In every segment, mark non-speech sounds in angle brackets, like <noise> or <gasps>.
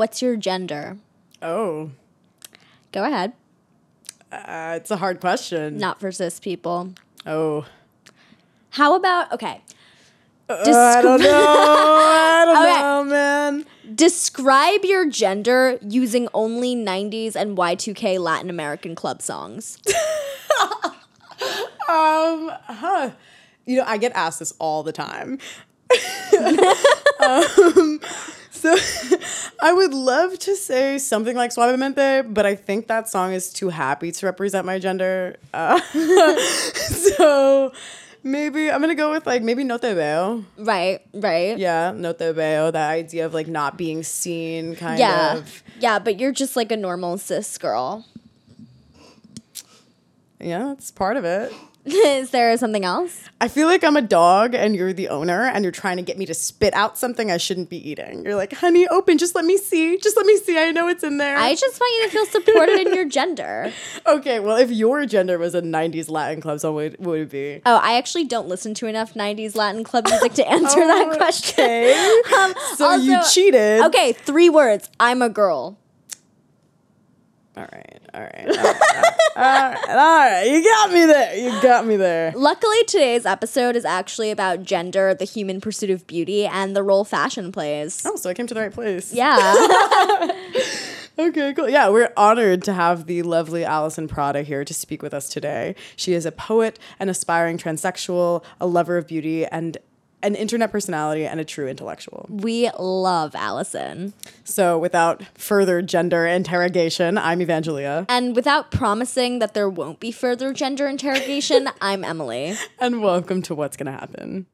What's your gender? Oh, Go ahead. uh, it's a hard question. Not for cis people. Oh, How about okay? Uh, I don't know. I <laughs> don't Okay. know, man. Describe your gender using only 90s and Y2K Latin American club songs. <laughs> Um, huh. You know, I get asked this all the time. <laughs> um, so <laughs> I would love to say something like Suavemente, but I think that song is too happy to represent my gender. Uh, <laughs> so maybe I'm gonna go with like maybe No Te Veo. right, right. Yeah, No Te Veo. That idea of like not being seen, kind Yeah. of. Yeah, but you're just like a normal cis girl. Yeah, that's part of it. <laughs> Is there something else? I feel like I'm a dog and you're the owner and you're trying to get me to spit out something I shouldn't be eating. You're like, honey, open, just let me see. Just let me see. I know it's in there. I just want you to feel supported in your gender. <laughs> okay, well, if your gender was a 90s Latin club song, what would it be? Oh, I actually don't listen to enough 90s Latin club music to <laughs> answer that question. Okay. Um, so you cheated. Okay, three words. I'm a girl. All right, all right. All right, <laughs> all right, all right. You got me there. You got me there. Luckily, today's episode is actually about gender, the human pursuit of beauty, and the role fashion plays. Oh, so I came to the right place. Yeah. <laughs> Okay, cool. Yeah, we're honored to have the lovely Alison Prada here to speak with us today. She is a poet, an aspiring transsexual, a lover of beauty, and an internet personality and a true intellectual. we love Alison. So, without further gender interrogation, I'm Evangelia, And without promising that there won't be further gender interrogation, <laughs> I'm Emily. and welcome to What's Gonna Happen.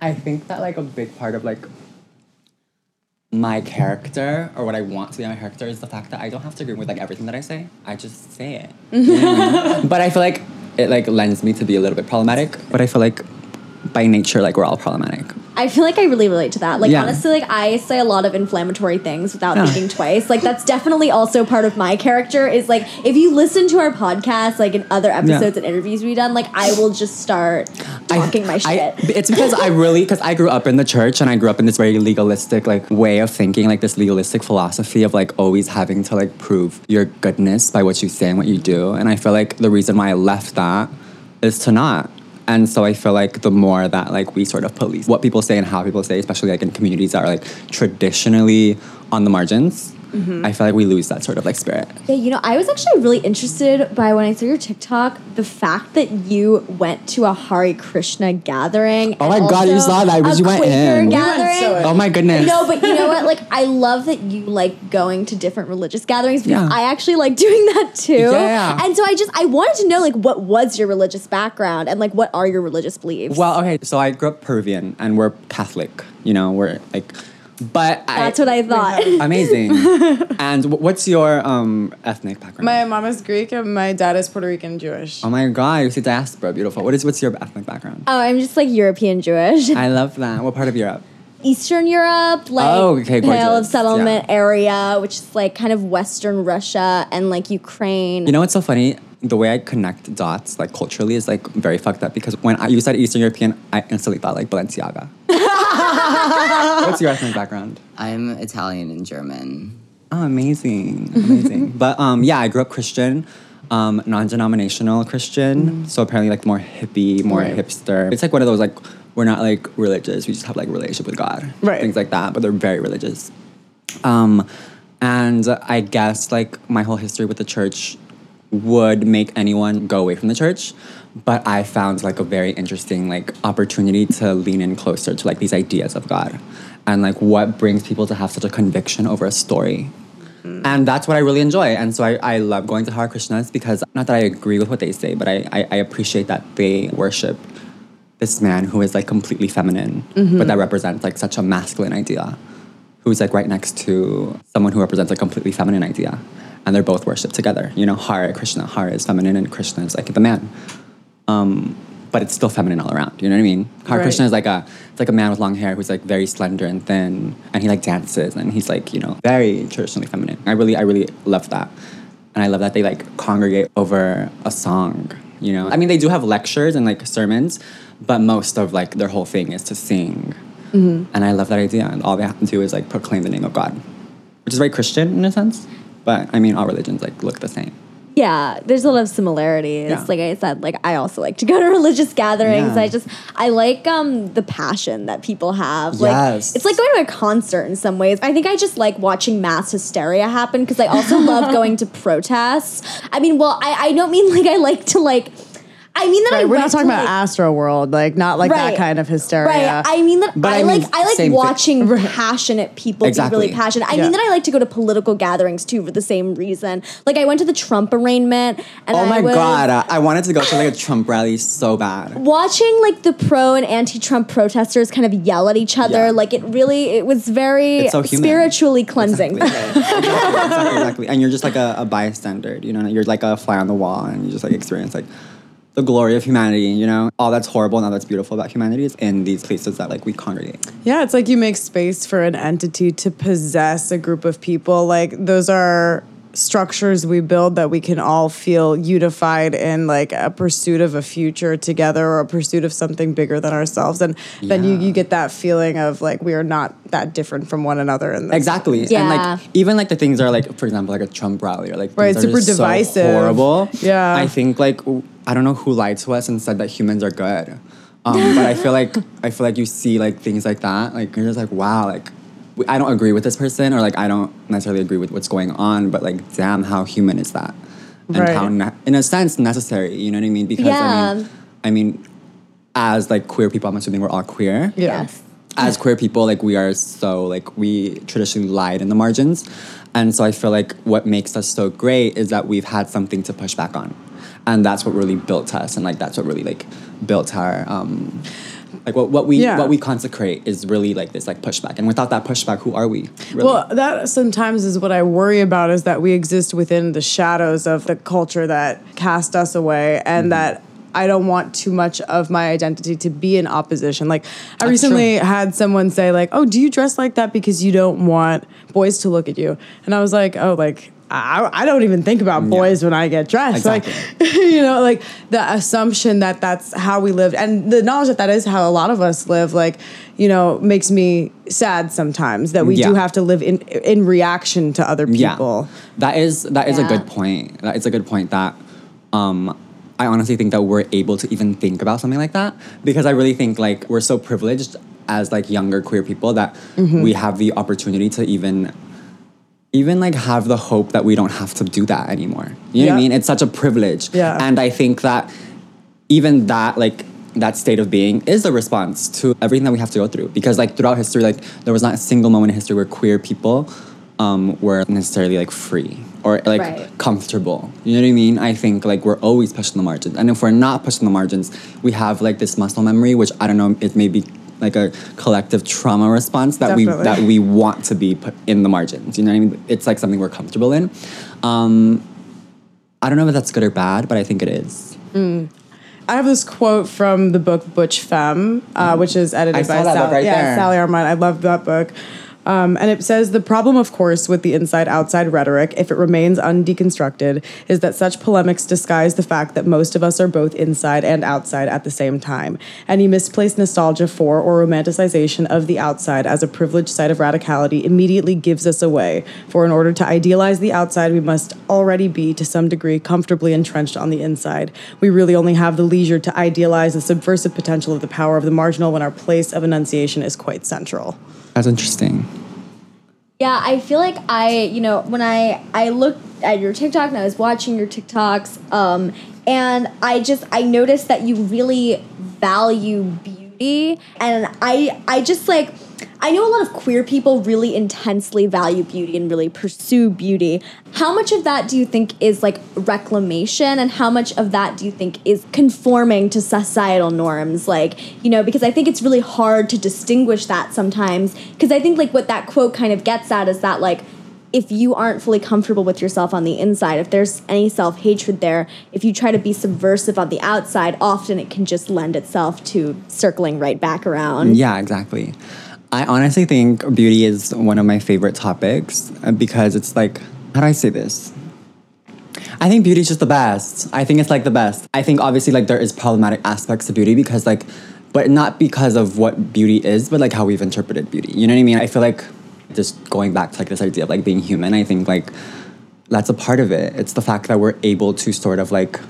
I think that like a big part of like my character or what I want to be my character is the fact that I don't have to agree with like everything that I say. I just say it. <laughs> But I feel like it like lends me to be a little bit problematic. But I feel like by nature like we're all problematic. I feel like I really relate to that. Like Yeah. honestly, like I say a lot of inflammatory things without Yeah. thinking twice. Like that's definitely also part of my character. Is like if you listen to our podcast, like in other episodes and interviews we've done, like I will just start talking my I- shit. it's because I really because I grew up in the church and I grew up in this very legalistic like way of thinking, like this legalistic philosophy of like always having to like prove your goodness by what you say and what you do. And I feel like the reason why I left that is to not. And so I feel like the more that like we sort of police what people say and how people say, especially like in communities that are like traditionally on the margins, Mm-hmm. I feel like we lose that sort of like spirit. Yeah, you know, I was actually really interested by when I saw your TikTok, the fact that you went to a Hare Krishna gathering. Oh my God, you saw that. a You went in. We went Gathering. so. Oh my goodness. No, but you know what? Like, I love that you like going to different religious gatherings because Yeah. I actually like doing that too. Yeah. And so I just I wanted to know like what was your religious background and like what are your religious beliefs? Well, okay, so I grew up Peruvian and we're Catholic, you know, we're like, but that's what I thought. Amazing. <laughs> and what's your um, ethnic background? My mom is Greek and my dad is Puerto Rican Jewish. oh my god, you see diaspora, beautiful. What is what's your ethnic background? oh, I'm just like European Jewish. I love that. What part of Europe? Eastern Europe, like Oh, okay, Pale of gorgeous. Settlement Yeah. area, which is like kind of Western Russia and like Ukraine. You know what's so funny? The way I connect dots, like culturally, is like very fucked up because when I, you said Eastern European, I instantly thought like Balenciaga. <laughs> what's your ethnic background? I'm Italian and German. Oh, amazing, amazing. <laughs> but um, yeah, I grew up Christian, um, non-denominational Christian. So apparently, like more hippie, more Right. hipster. It's like one of those like we're not like religious. We just have like a relationship with God, Right. Things like that. But they're very religious. Um, and I guess like my whole history with the church would make anyone go away from the church but i found like a very interesting like opportunity to lean in closer to like these ideas of god and like what brings people to have such a conviction over a story. Mm. And that's what i really enjoy. And so I, I love going to hare krishnas because not that i agree with what they say but i, I, I appreciate that they worship this man who is like completely feminine mm-hmm. but that represents like such a masculine idea who's like right next to someone who represents a completely feminine idea. And they're both worshipped together. You know, Hare, Krishna. Hare is feminine and Krishna is like the man. Um, but it's still feminine all around. You know what I mean? Hare Right. Krishna is like a it's like a man with long hair who's like very slender and thin, and he like dances and he's like you know very traditionally feminine. I really I really love that, and I love that they like congregate over a song. You know, I mean they do have lectures and like sermons, but most of like their whole thing is to sing, and I love that idea. And all they have to do is like proclaim the name of God, which is very Christian in a sense. But I mean, all religions like look the same. Yeah, there's a lot of similarities. Yeah. Like I said, like I also like to go to <laughs> religious gatherings. Yeah. I just I like um the passion that people have. Like Yes. it's like going to a concert in some ways. I think I just like watching mass hysteria happen because I also love <laughs> going to protests. I mean, well, I, I don't mean like I like to like I mean that I we're not talking about Astroworld, like not like Right. that kind of hysteria. Right. I mean that But I, I mean, like I like same thing. watching passionate people Exactly. be really passionate. I Yeah. mean that I like to go to political gatherings too for the same reason. Like I went to the Trump arraignment and Oh I my was god, I wanted to go to like a Trump rally so bad. watching like the pro and anti-Trump protesters kind of yell at each other. Yeah. Like it really it was very so spiritually cleansing Exactly. exactly, exactly. And you're just like a, a bystander, you know, you're like a fly on the wall and you just like experience like the glory of humanity, you know? All that's horrible and all that's beautiful about humanity is in these places that like we congregate. Yeah, it's like you make space for an entity to possess a group of people. Like those are structures we build that we can all feel unified in like a pursuit of a future together or a pursuit of something bigger than ourselves. And then you, you get that feeling of like we are not that different from one another in this. Exactly. Yeah. And like even like the things are like for example like a Trump rally or like Right, super just so divisive. horrible. Yeah. I think like w- I don't know who lied to us and said that humans are good. Um, but I feel like I feel like you see like things like that like you're just like wow like w- I don't agree with this person or like I don't necessarily agree with what's going on but like damn how human is that and Right. how ne- in a sense necessary you know what I mean because I mean I mean as like queer people I'm assuming we're all queer Yeah. Yes. as queer people, like we are so like we traditionally lied in the margins, and so I feel like what makes us so great is that we've had something to push back on, and that's what really built us, and like that's what really like built our um, like what what we Yeah. what we consecrate is really like this like pushback, and without that pushback, who are we? Really? Well, that sometimes is what I worry about is that we exist within the shadows of the culture that cast us away and Mm-hmm. that I don't want too much of my identity to be in opposition. Like I That's recently true. had someone say like, "Oh, do you dress like that because you don't want boys to look at you?" And I was like, "Oh, like I, I don't even think about boys when I get dressed. Exactly. Like, <laughs> you know, like the assumption that that's how we live and the knowledge that that is how a lot of us live, like, you know, makes me sad sometimes that we do have to live in in reaction to other people. Yeah, that is that is Yeah. a good point. That is a good point. That um, I honestly think that we're able to even think about something like that because I really think like we're so privileged as like younger queer people that Mm-hmm. we have the opportunity to even even like have the hope that we don't have to do that anymore. You know what I mean? It's such a privilege. Yeah. And I think that even that like that state of being is a response to everything that we have to go through because like throughout history like there was not a single moment in history where queer people um, were necessarily like free or like Right. comfortable you know what i mean i think like we're always pushing the margins and if we're not pushing the margins we have like this muscle memory which i don't know it may be like a collective trauma response that we that we want to be put in the margins you know what i mean it's like something we're comfortable in um, i don't know if that's good or bad but i think it is I have this quote from the book Butch Femme, uh, which is edited I by saw that Sal- book right yeah, there. Sally R. Munt. I love that book. Um, and it says the problem, of course, with the inside outside rhetoric, if it remains undeconstructed, is that such polemics disguise the fact that most of us are both inside and outside at the same time. Any misplaced nostalgia for or romanticization of the outside as a privileged site of radicality immediately gives us away. For in order to idealize the outside, we must already be, to some degree, comfortably entrenched on the inside. We really only have the leisure to idealize the subversive potential of the power of the marginal when our place of enunciation is quite central. That's interesting? Yeah, I feel like I, you know, when I I looked at your TikTok and I was watching your TikToks, um, and I just I noticed that you really value beauty, and I I just like I know a lot of queer people really intensely value beauty and really pursue beauty. How much of that do you think is like reclamation, and how much of that do you think is conforming to societal norms? Like, you know, because I think it's really hard to distinguish that sometimes. Because I think like what that quote kind of gets at is that like if you aren't fully comfortable with yourself on the inside, if there's any self hatred there, if you try to be subversive on the outside, often it can just lend itself to circling right back around. Yeah, exactly. I honestly think beauty is one of my favorite topics uh, because it's like, how do I say this? I think beauty is just the best. I think it's like the best. I think obviously like there is problematic aspects to beauty because like, but not because of what beauty is, but like how we've interpreted beauty. You know what I mean? I feel like just going back to like this idea of like being human, I think like that's a part of it. It's the fact that we're able to sort of like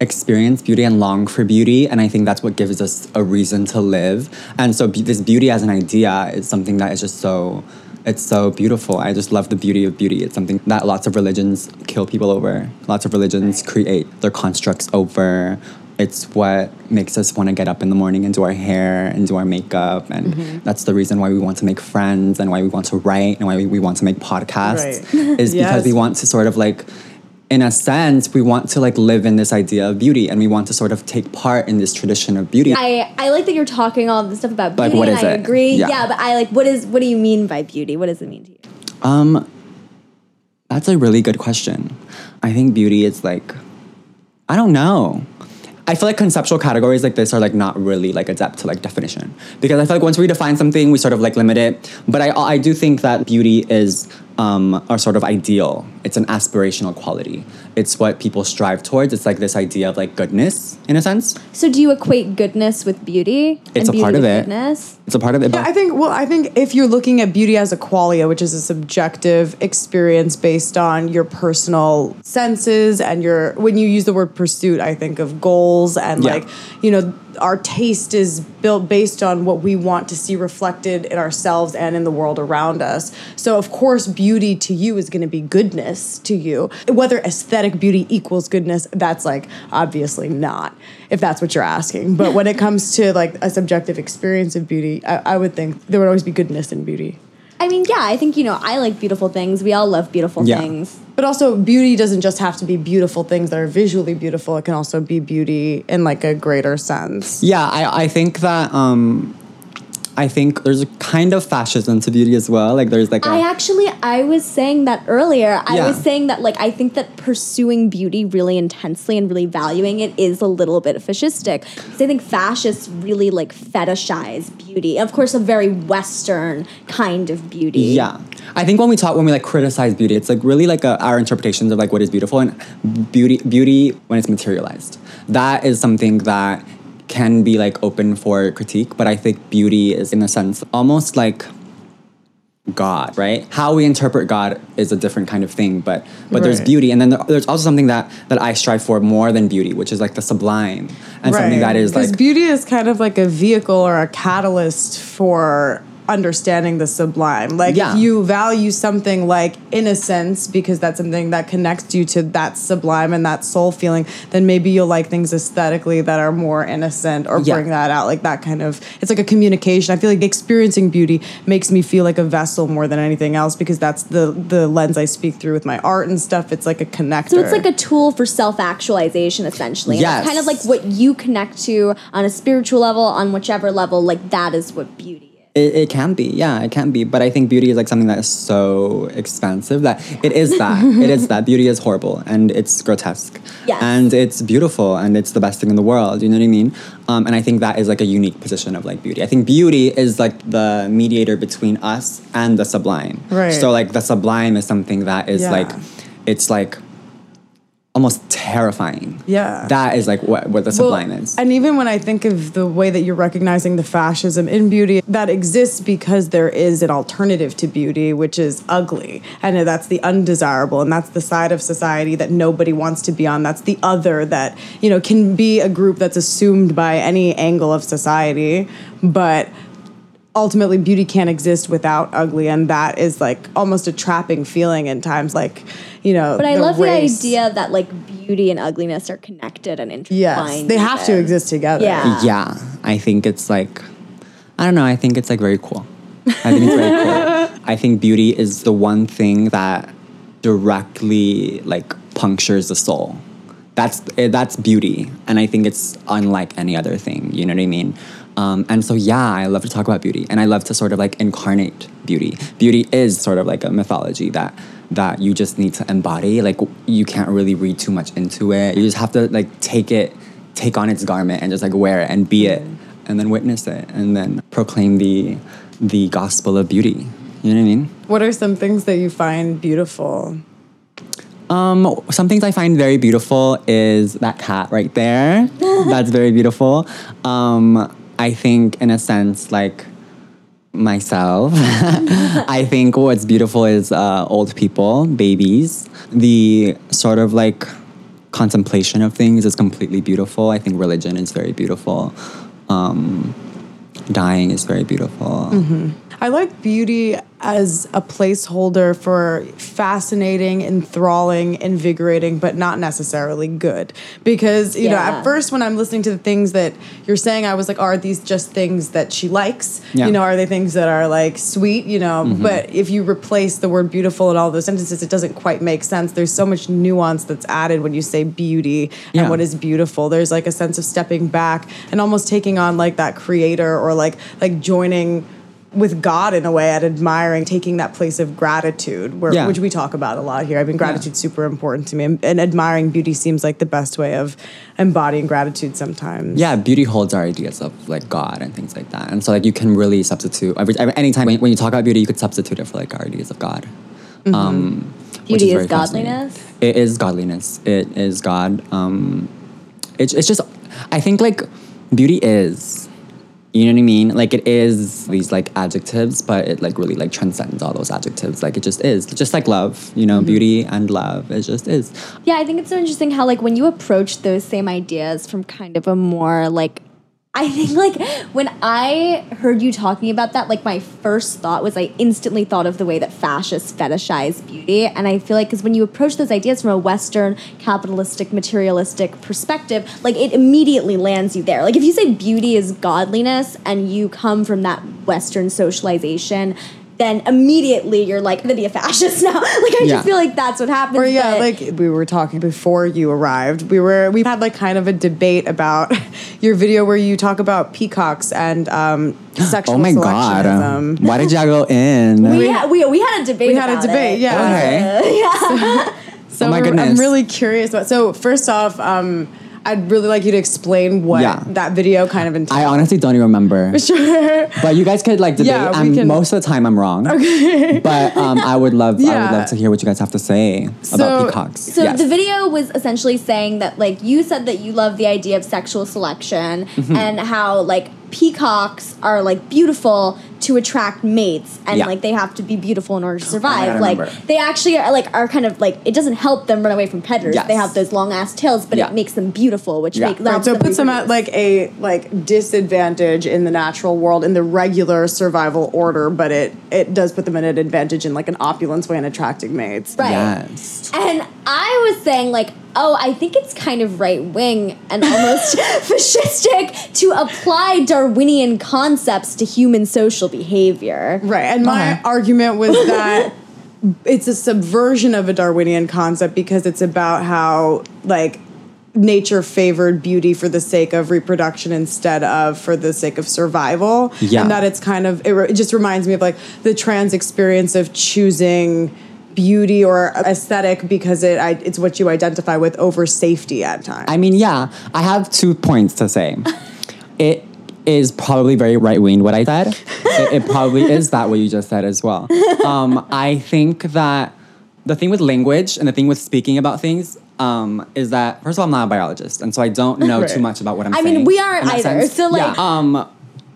experience beauty and long for beauty and i think that's what gives us a reason to live. And so be- this beauty as an idea is something that is just so it's so beautiful. I just love the beauty of beauty. It's something that lots of religions kill people over. Lots of religions create their constructs over. It's what makes us want to get up in the morning and do our hair and do our makeup and mm-hmm. that's the reason why we want to make friends and why we want to write and why we, we want to make podcasts Right. is <laughs> because we want to sort of like in a sense we want to like live in this idea of beauty and we want to sort of take part in this tradition of beauty I, I like that you're talking all this stuff about Like, beauty, what and I it? agree. Yeah. Yeah. but I like what is what do you mean by beauty? What does it mean to you? um that's a really good question i think beauty is like i don't know I feel like conceptual categories like this are like not really like adept to like definition because I feel like once we define something, we sort of like limit it. But I I do think that beauty is um, a sort of ideal. It's an aspirational quality. It's what people strive towards. It's like this idea of like goodness in a sense. So do you equate goodness with beauty? It's and a part of it. Goodness? It's a part of it. Yeah, I think. Well, I think if you're looking at beauty as a qualia, which is a subjective experience based on your personal senses and your when you use the word pursuit, I think of goals and Yeah. like you know our taste is built based on what we want to see reflected in ourselves and in the world around us. So of course, beauty to you is going to be goodness to you. Whether aesthetic beauty equals goodness, that's like obviously not. If that's what you're asking, but when it comes to like a subjective experience of beauty, I, I would think there would always be goodness in beauty. I mean, yeah, I think you know I like beautiful things. We all love beautiful Yeah. things. But also, beauty doesn't just have to be beautiful things that are visually beautiful. It can also be beauty in like a greater sense. Yeah, I, I think that um, I think there's a kind of fascism to beauty as well. Like there's like a, I actually I was saying that earlier. I Yeah. was saying that like I think that pursuing beauty really intensely and really valuing it is a little bit fascistic. Because I think fascists really like fetishize beauty. Of course, a very Western kind of beauty. Yeah, I think when we talk when we like criticize beauty, it's like really like a, our interpretations of like what is beautiful and beauty. Beauty when it's materialized, that is something that can be like open for critique. But I think beauty is in a sense almost like God, right? How we interpret God is a different kind of thing, but but there's beauty, and then there- there's also something that that I strive for more than beauty, which is like the sublime, and something that is like beauty is kind of like a vehicle or a catalyst for understanding the sublime. Like Yeah. if you value something like innocence because that's something that connects you to that sublime and that soul feeling, then maybe you'll like things aesthetically that are more innocent or Yeah. bring that out. Like that kind of it's like a communication. I feel like experiencing beauty makes me feel like a vessel more than anything else because that's the the lens I speak through with my art and stuff. It's like a connector. So it's like a tool for self actualization, essentially. And it's Yes. kind of like what you connect to on a spiritual level, on whichever level, like that is what beauty is. It, it can be, yeah, it can be. But I think beauty is like something that is so expensive that it is that. <laughs> it is that. Beauty is horrible and it's grotesque. Yes. And it's beautiful and it's the best thing in the world. You know what I mean? Um, and I think that is like a unique position of like beauty. I think beauty is like the mediator between us and the sublime. Right. So like the sublime is something that is Yeah. like, it's like almost terrifying. Yeah. That is like what, what the Well, sublime is. And even when I think of the way that you're recognizing the fascism in beauty, that exists because there is an alternative to beauty, which is ugly. And that's the undesirable. And that's the side of society that nobody wants to be on. That's the other that, you know, can be a group that's assumed by any angle of society. But ultimately beauty can't exist without ugly and that is like almost a trapping feeling in times like you know But I the love race. the idea that like beauty and ugliness are connected and intertwined. yes they have to exist together Yeah. yeah, I think it's like, I don't know, I think it's like very cool. I think it's very cool. <laughs> I think beauty is the one thing that directly like punctures the soul. That's eh, that's beauty, and I think it's unlike any other thing. You know what I mean? Um, and so, yeah, I love to talk about beauty, and I love to sort of like incarnate beauty. Beauty is sort of like a mythology that that you just need to embody. Like you can't really read too much into it. You just have to like take it, take on its garment, and just like wear it and be it, and then witness it, and then proclaim the the gospel of beauty. You know what I mean? What are some things that you find beautiful? Um, some things I find very beautiful is that cat right there. <laughs> That's very beautiful. Um, I think, in a sense, like myself, <laughs> I think what's beautiful is uh, old people, babies. The sort of like contemplation of things is completely beautiful. I think religion is very beautiful. Um, dying is very beautiful. I like beauty as a placeholder for fascinating, enthralling, invigorating, but not necessarily good. Because, you know, at first when I'm listening to the things that you're saying, I was like, are these just things that she likes? Yeah. You know, are they things that are like sweet, you know? Mm-hmm. But if you replace the word beautiful in all those sentences, it doesn't quite make sense. There's so much nuance that's added when you say beauty and Yeah. what is beautiful. There's like a sense of stepping back and almost taking on like that creator or like like joining with God in a way at admiring, taking that place of gratitude, where, Yeah. which we talk about a lot here. I mean, gratitude's super important to me, and, and admiring beauty seems like the best way of embodying gratitude sometimes. yeah, beauty holds our ideas of like God and things like that. And so like you can really substitute every, every anytime when, when you talk about beauty, you could substitute it for like our ideas of God. Um, Beauty is very fascinating. godliness? It is godliness. It is God. Um, it's it's just I think like beauty is. You know what I mean? Like it is these like adjectives, but it like really like transcends all those adjectives. Like it just is. Just like love, you know, mm-hmm. beauty and love. It just is. Yeah, I think it's so interesting how like when you approach those same ideas from kind of a more like I think like when I heard you talking about that, like my first thought was I instantly thought of the way that fascists fetishize beauty. And I feel like because when you approach those ideas from a Western capitalistic, materialistic perspective, like it immediately lands you there. Like if you say beauty is godliness and you come from that Western socialization, then immediately you're like, I'm gonna be a fascist <laughs> now. like I Yeah. just feel like that's what happens. Or yeah, but- like we were talking before you arrived. We were we had like kind of a debate about <laughs> your video where you talk about peacocks and um, <gasps> sexual Oh my god! selectionism. Why did y'all go in? We, had, we, we had a debate. We had a debate, it. yeah. Okay. <laughs> yeah So Oh my we're- I'm really curious about. So first off, um, I'd really like you to explain what Yeah. that video kind of entails. I honestly don't even remember. <laughs> sure. But you guys could like debate. Yeah, we I'm, can- Most of the time, I'm wrong. <laughs> Okay. But um, I would love. I would love to hear what you guys have to say So- about peacocks. So Yes. the video was essentially saying that like you said that you love the idea of sexual selection Mm-hmm. and how like peacocks are like beautiful to attract mates and Yeah. like they have to be beautiful in order to oh, survive. God, I like remember. they actually are like are kind of like it doesn't help them run away from predators. Yes. They have those long ass tails, but Yeah. it makes them beautiful, which Yeah. makes Right, Right, so it puts them at like a like disadvantage in the natural world in the regular survival order, but it it does put them at an advantage in like an opulence way in attracting mates. Right. Yes. And I was saying, like, oh, I think it's kind of right wing and almost <laughs> <laughs> fascistic to apply Darwinian concepts to human social behavior. Right. And my Okay. argument was <laughs> that it's a subversion of a Darwinian concept because it's about how like nature favored beauty for the sake of reproduction instead of for the sake of survival. Yeah. And that it's kind of it, re- it just reminds me of like the trans experience of choosing beauty or aesthetic because it I, it's what you identify with over safety at times. I mean, yeah. I have two points to say. <laughs> it is probably very right wing what I said. it, it probably is that what you just said as well. Um, I think that the thing with language and the thing with speaking about things um, is that first of all, I'm not a biologist, and so I don't know <laughs> Right. too much about what I'm saying. I saying. mean, we aren't either, sense. so, like- yeah. Um,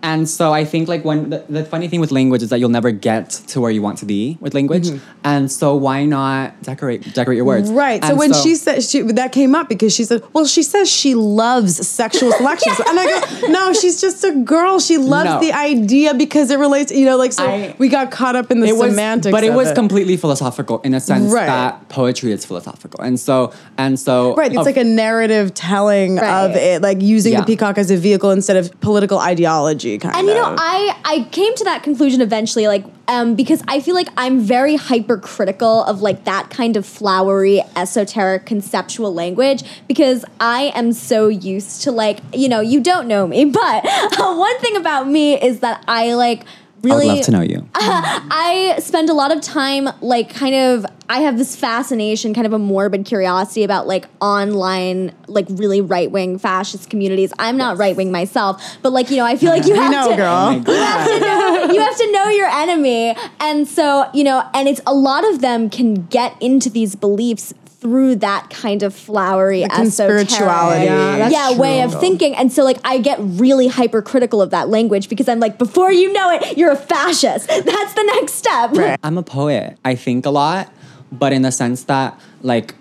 and so I think like when the, the funny thing with language is that you'll never get to where you want to be with language, mm-hmm. and so why not decorate decorate your words? Right. So And when she said she that came up because she said, "Well, she says she loves sexual <laughs> selection," and I go, "No, she's just a girl. She loves No. the idea because it relates. You know, like so I- we got caught up in the it was, semantics. but it was completely philosophical in a sense Right. that poetry is philosophical, and so and so Right, it's of- like a narrative telling Right. of it, like using Yeah. the peacock as a vehicle instead of political ideology. Kind and you know i i came to that conclusion eventually like um because i feel like i'm very hypercritical of like that kind of flowery esoteric conceptual language because i am so used to like you know you don't know me <laughs> but uh, one thing about me is that i like really I'd love to know you. <laughs> I spend a lot of time like kind of I have this fascination, kind of a morbid curiosity about like online, like really right wing fascist communities. I'm not right wing myself, but like you know, I feel like you <laughs> have know, to girl. you oh have to know you have to know your enemy, and so you know, and it's a lot of them can get into these beliefs through that kind of flowery The esoteric spirituality. Yeah, yeah way of thinking and so like i get really hypercritical of that language because i'm like before you know it you're a fascist <laughs> that's the next step Right. I'm a poet. I think a lot, but in the sense that like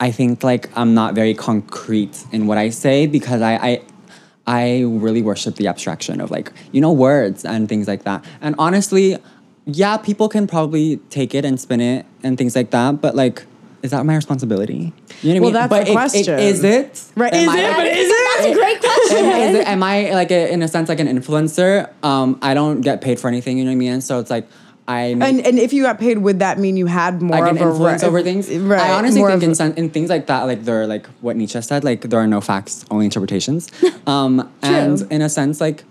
I think like I'm not very concrete in what I say because I I I really worship the abstraction of like, you know, words and things like that. And honestly, yeah, people can probably take it and spin it and things like that, but like is that my responsibility? You know what Well, I mean? that's but the it- question. it, is it? Right, Am is I, it? But is it? that's a great question am, is it, am I like a, in a sense like an influencer? Um, I don't get paid for anything, you know what I mean? So it's like I make, and and if you got paid, would that mean you had more like of a influence right- over things. Right. I honestly more think in, a- sen- in things like that, like they're like what Nietzsche said, like there are no facts, only interpretations. <laughs> Um, and in a sense, like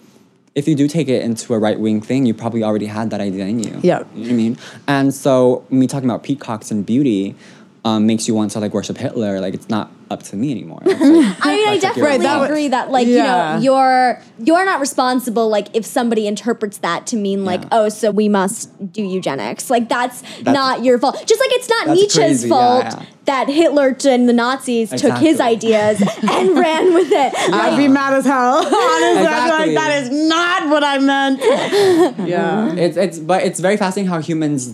if you do take it into a right wing thing, you probably already had that idea in you. Yeah. you know what I mean. And so me talking about peacocks and beauty. Um, makes you want to like worship Hitler. Like it's not up to me anymore. <laughs> Like- I mean, I That's like your- definitely Right, that would- agree that, like, Yeah. you know, you're you're not responsible. Like, if somebody interprets that to mean, like, Yeah. oh, so we must do eugenics. Like, that's, That's- not your fault. Just like it's not Nietzsche's crazy, fault yeah. that Hitler and the Nazis took his ideas and <laughs> ran with it. I'd be mad as hell. <laughs> Honestly, I'd be Exactly. like, that is not what I meant. yeah. it's it's but it's very fascinating how humans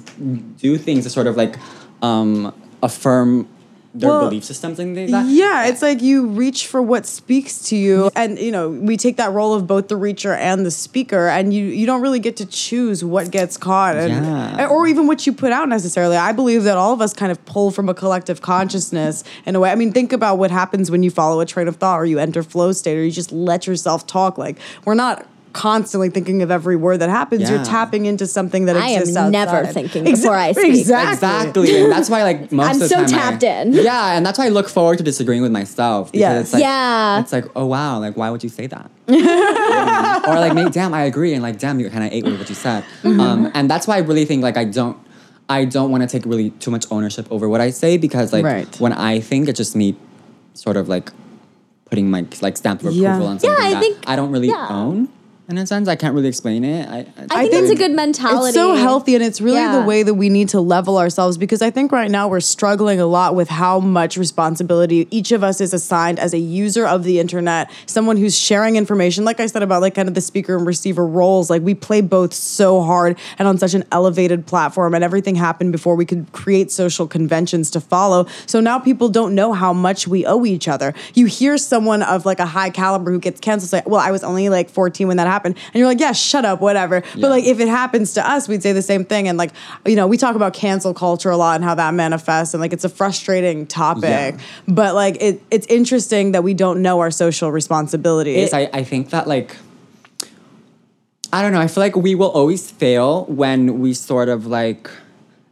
do things to sort of like um, affirm their Well, belief systems and things like that. Yeah, it's like you reach for what speaks to you, and you know we take that role of both the reacher and the speaker, and you you don't really get to choose what gets caught, and Yeah. or even what you put out necessarily. I believe that all of us kind of pull from a collective consciousness in a way. I mean, think about what happens when you follow a train of thought, or you enter flow state, or you just let yourself talk. Like we're not constantly thinking of every word that happens. You're tapping into something that I am exists never outside. thinking before I speak. Exactly. Exactly. And that's why like <laughs> most I'm of the so time I- tapped in. Yeah, and that's why I look forward to disagreeing with myself. Because Yes. it's like Yeah. it's like, oh wow, like why would you say that? <laughs> or like, mate, damn, I agree, and like, damn, you kind of ate with what you said. Mm-hmm. Um, and that's why I really think like I don't, I don't want to take really too much ownership over what I say because like Right. when I think it's just me, sort of like putting my like stamp of Yeah. approval on something I that think- I don't really yeah. own. In a sense, I can't really explain it. I, I think it's a good mentality. It's so healthy, and it's really Yeah. the way that we need to level ourselves because I think right now we're struggling a lot with how much responsibility each of us is assigned as a user of the internet, someone who's sharing information. Like I said about like kind of the speaker and receiver roles, like we play both so hard and on such an elevated platform, and everything happened before we could create social conventions to follow. So now people don't know how much we owe each other. You hear someone of like a high caliber who gets canceled say, "Well, I was only like 14 when that happened," and you're like, "Yeah, shut up, whatever." Yeah. But like if it happens to us, we'd say the same thing. And like, you know, we talk about cancel culture a lot and how that manifests, and like it's a frustrating topic. Yeah. But like it, it's interesting that we don't know our social responsibility. is I, I think that like I don't know, I feel like we will always fail when we sort of like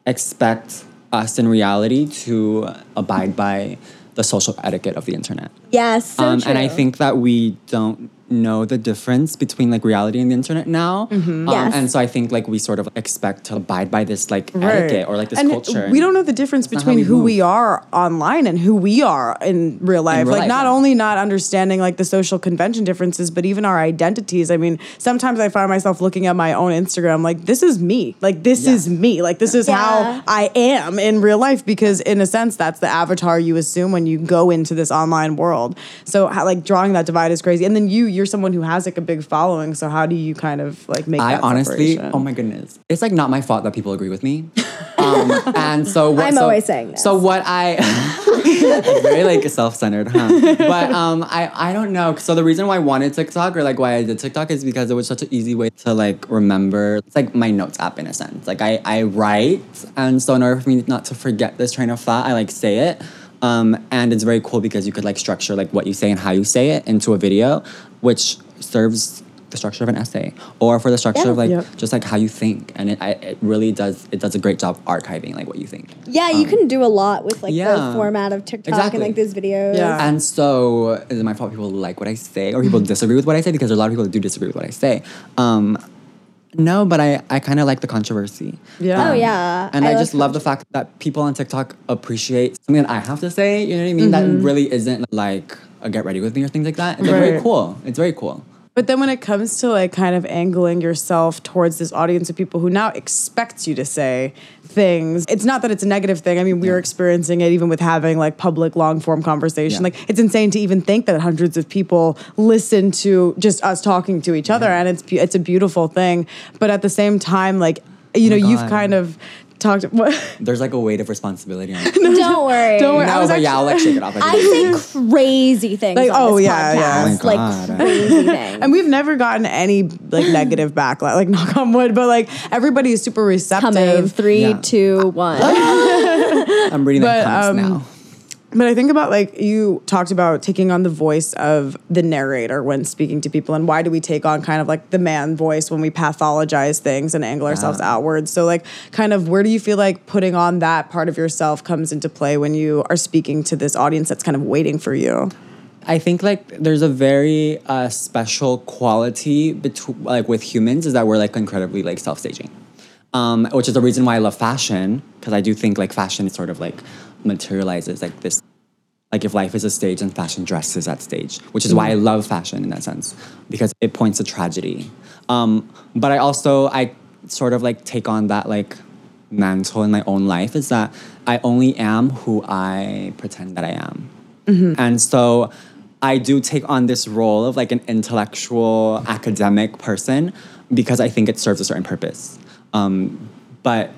expect us in reality to abide by the social etiquette of the internet. Yes, so um, true. and I think that we don't know the difference between like reality and the internet now. Um, Yes. And so I think like we sort of expect to abide by this like Right. etiquette or like this and culture. We don't know the difference not between we who move. we are online and who we are in real life. real like life, not yeah. only not understanding like the social convention differences, but even our identities. I mean, sometimes I find myself looking at my own Instagram like this is me. Like this Yeah. is me. Like this is Yeah. how I am in real life because in a sense that's the avatar you assume when you go into this online world. So how, like drawing that divide is crazy. And then you you're someone who has like a big following, so how do you kind of like make I that honestly, separation? oh my goodness, it's like not my fault that people agree with me. Um, <laughs> and so what, I'm so, always saying this. So what I <laughs> very like self-centered, huh? But um, I I don't know. So the reason why I wanted TikTok or like why I did TikTok is because it was such an easy way to like remember. It's like my notes app in a sense. Like I I write, and so in order for me not to forget this train of thought, I like say it. Um, and it's very cool because you could like structure like what you say and how you say it into a video, which serves the structure of an essay or for the structure Yeah. of like Yep. just like how you think and it, I, it really does it does a great job archiving like what you think Yeah, you can do a lot with like Um, yeah. the format of TikTok Exactly. and like these videos. Yeah. and so is it my fault people like what I say or people disagree with what I say because there are a lot of people that do disagree with what I say um no but I I kind of like the controversy Yeah. Oh um, yeah. and I, love just love the fact that people on TikTok appreciate something that I have to say. You know what I mean? That mm-hmm. really isn't like a get ready with me or things like that. It's like, very cool. It's very cool. But then when it comes to like kind of angling yourself towards this audience of people who now expect you to say things, it's not that it's a negative thing. I mean, we are experiencing it even with having like public long form conversation. Yeah. Like it's insane to even think that hundreds of people listen to just us talking to each other and it's it's a beautiful thing. But at the same time like you oh know, Oh you've kind of talked what <laughs> There's like a weight of responsibility on it. <laughs> Don't worry. Don't worry. no, I was but yeah, I'll like shake it off. Like, I say crazy things. Like, on oh, this yeah, yeah. Oh my like God. crazy <laughs> things. and we've never gotten any like negative backlash, like knock on wood, but like everybody is super receptive. Coming three, Yeah. two, one. I'm reading But, the comments um, now. But I think about like you talked about taking on the voice of the narrator when speaking to people, and why do we take on kind of like the man voice when we pathologize things and angle ourselves outwards? So, like, kind of where do you feel like putting on that part of yourself comes into play when you are speaking to this audience that's kind of waiting for you? I think like there's a very uh, special quality between like with humans is that we're like incredibly like self staging, um, which is the reason why I love fashion because I do think like fashion is sort of like materializes like this like if life is a stage and fashion dresses that stage, which is why I love fashion in that sense because it points to tragedy. Um, but I also I sort of like take on that like mantle in my own life is that I only am who I pretend that I am. And so I do take on this role of like an intellectual academic person because I think it serves a certain purpose. Um, but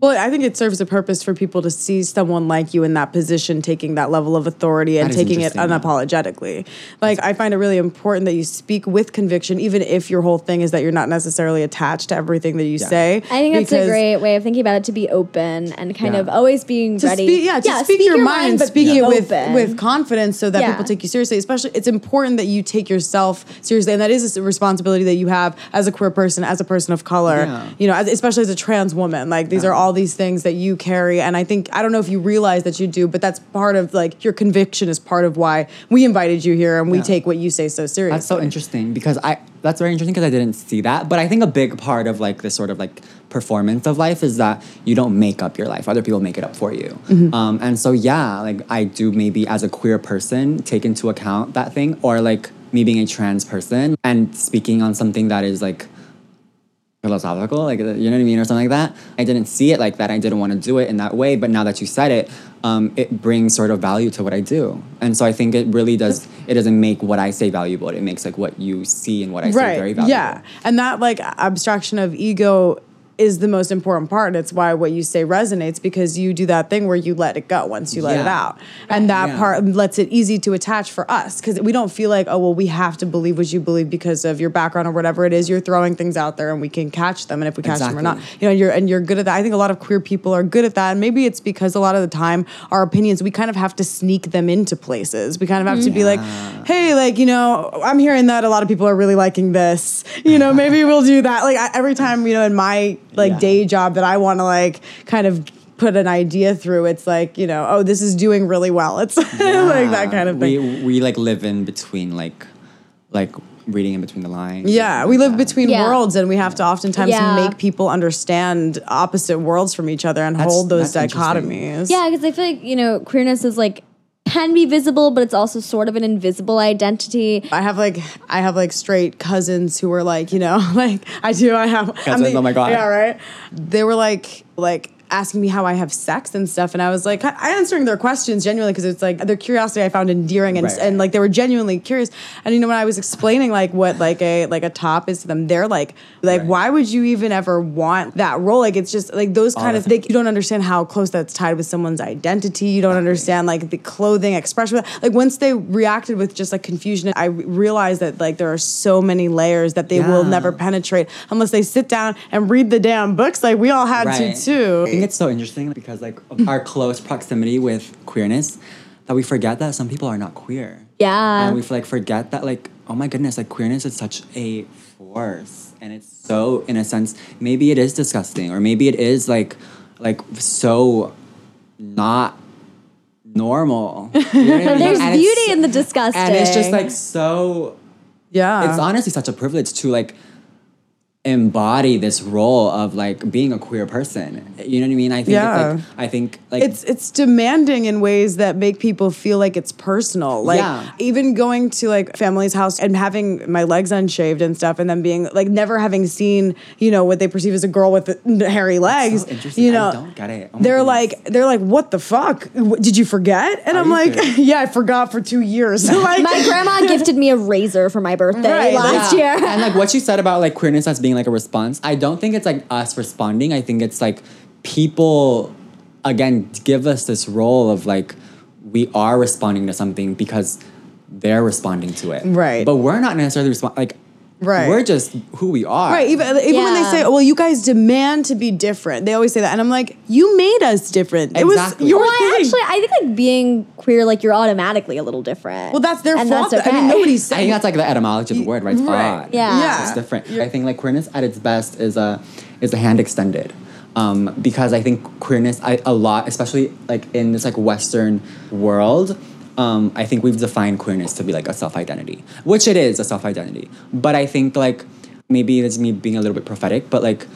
Well, I think it serves a purpose for people to see someone like you in that position, taking that level of authority and taking it interesting, yeah. unapologetically. Like, I find it really important that you speak with conviction, even if your whole thing is that you're not necessarily attached to everything that you say. I think that's a great way of thinking about it to be open and kind Yeah. of always being To ready. speak, yeah, to speak, your, mind, but speak be it with with confidence, so that Yeah. people take you seriously. Especially, it's important that you take yourself seriously, and that is a responsibility that you have as a queer person, as a person of color. Yeah. You know, as, especially as a trans woman. Like these are all these things that you carry, and I think I don't know if you realize that you do, but that's part of like your conviction is part of why we invited you here, and we Yeah. take what you say so seriously. That's so interesting because I that's very interesting because I didn't see that. But I think a big part of like this sort of like performance of life is that you don't make up your life; other people make it up for you. Um, and so yeah, like I do maybe as a queer person take into account that thing, or like me being a trans person and speaking on something that is like philosophical, like you know what I mean, or something like that. I didn't see it like that. I didn't want to do it in that way. But now that you said it, um, it brings sort of value to what I do. And so I think it really does. It doesn't make what I say valuable. It makes like what you see and what I say very valuable. Yeah. And that like abstraction of ego is the most important part. And it's why what you say resonates because you do that thing where you let it go once you let it out. And that Yeah. part lets it easy to attach for us because we don't feel like, oh, well, we have to believe what you believe because of your background or whatever it is. You're throwing things out there and we can catch them. And if we catch them or not, you know, you're, and you're good at that. I think a lot of queer people are good at that. And maybe it's because a lot of the time our opinions, we kind of have to sneak them into places. We kind of have to be like, hey, like, you know, I'm hearing that a lot of people are really liking this. You know, maybe we'll do that. Like I, every time, you know, in my like Yeah. day job that I want to like kind of put an idea through, it's like, you know, oh, this is doing really well. It's <laughs> like that kind of thing. We we like live in between like like reading in between the lines. Yeah, and we like live that. between Yeah. worlds, and we have to oftentimes Yeah. make people understand opposite worlds from each other and That's- hold those dichotomies. Yeah, because I feel like you know queerness is like can be visible, but it's also sort of an invisible identity. I have like I have like straight cousins who were like, you know, <laughs> like I do. I have I'm Cousins, oh my God. Yeah, right. They were like like asking me how I have sex and stuff, and I was like, I answering their questions genuinely because it's like their curiosity I found endearing and Right. and like they were genuinely curious. And you know when I was explaining like what like a like a top is to them, they're like like Right. why would you even ever want that role? Like it's just like those kind the of they, you don't understand how close that's tied with someone's identity. You don't understand like the clothing expression. Like once they reacted with just like confusion, I realized that like there are so many layers that they will never penetrate unless they sit down and read the damn books like we all had Right. to too. I think it's so interesting because like our close proximity with queerness that we forget that some people are not queer. Yeah. and we like forget that like oh my goodness like queerness is such a force and it's so in a sense maybe it is disgusting or maybe it is like like so not normal <laughs> You know what I mean? There's And beauty in the disgusting. and it's just like so Yeah. it's honestly such a privilege to like embody this role of like being a queer person you know what i mean i think Yeah. it's like i think like it's it's demanding in ways that make people feel like it's personal. Like Yeah. even going to like family's house and having my legs unshaved and stuff, and then being like never having seen you know what they perceive as a girl with hairy legs. so interesting. You I know, don't get it. Oh they're goodness. like they're like, what the fuck? Did you forget? And Are I'm like, serious? <laughs> yeah, I forgot for two years. <laughs> like my grandma gifted me a razor for my birthday Right, last Yeah. year. and like what you said about like queerness as being like a response, I don't think it's like us responding. I think it's like people again give us this role of like we are responding to something because they're responding to it. Right. But we're not necessarily respond like Right. We're just who we are. Right, even even when they Yeah. say, "Well, you guys demand to be different," they always say that, and I'm like, "You made us different. It Exactly. was your well, I actually, I think like being queer, like you're automatically a little different. well, that's their and fault. That's okay. I mean, nobody's saying. I think that's like the etymology of the word, right? It's Right. odd. Yeah. Yeah. It's different. I think like queerness at its best is a is a hand extended. Um, because I think queerness I, a lot, especially like in this like Western world, um, I think we've defined queerness to be like a self identity, which it is a self identity. But I think like maybe it's me being a little bit prophetic, but like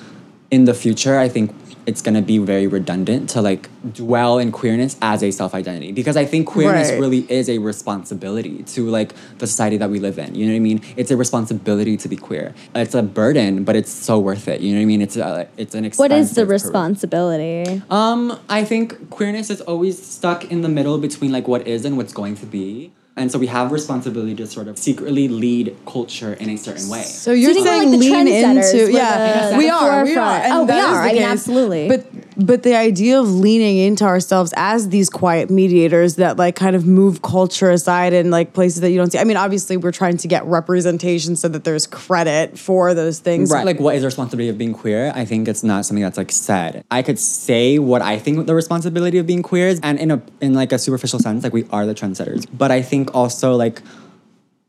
in the future, I think it's gonna be very redundant to like dwell in queerness as a self identity because I think queerness Right. really is a responsibility to like the society that we live in. You know what I mean? It's a responsibility to be queer. It's a burden, but it's so worth it. You know what I mean? It's a, it's an what is the expensive career. responsibility? Um, I think queerness is always stuck in the middle between like what is and what's going to be. And so we have responsibility to sort of secretly lead culture in a certain way. So you're you saying like, the lean into we're yeah, we are, we are. and Oh, we that is are. the I mean, absolutely. But but the idea of leaning into ourselves as these quiet mediators that like kind of move culture aside and like places that you don't see. I mean, obviously we're trying to get representation so that there's credit for those things. Right. Like, what is the responsibility of being queer? I think it's not something that's like said. I could say what I think the responsibility of being queer is, and in a in like a superficial sense, like we are the trendsetters. But I think also like.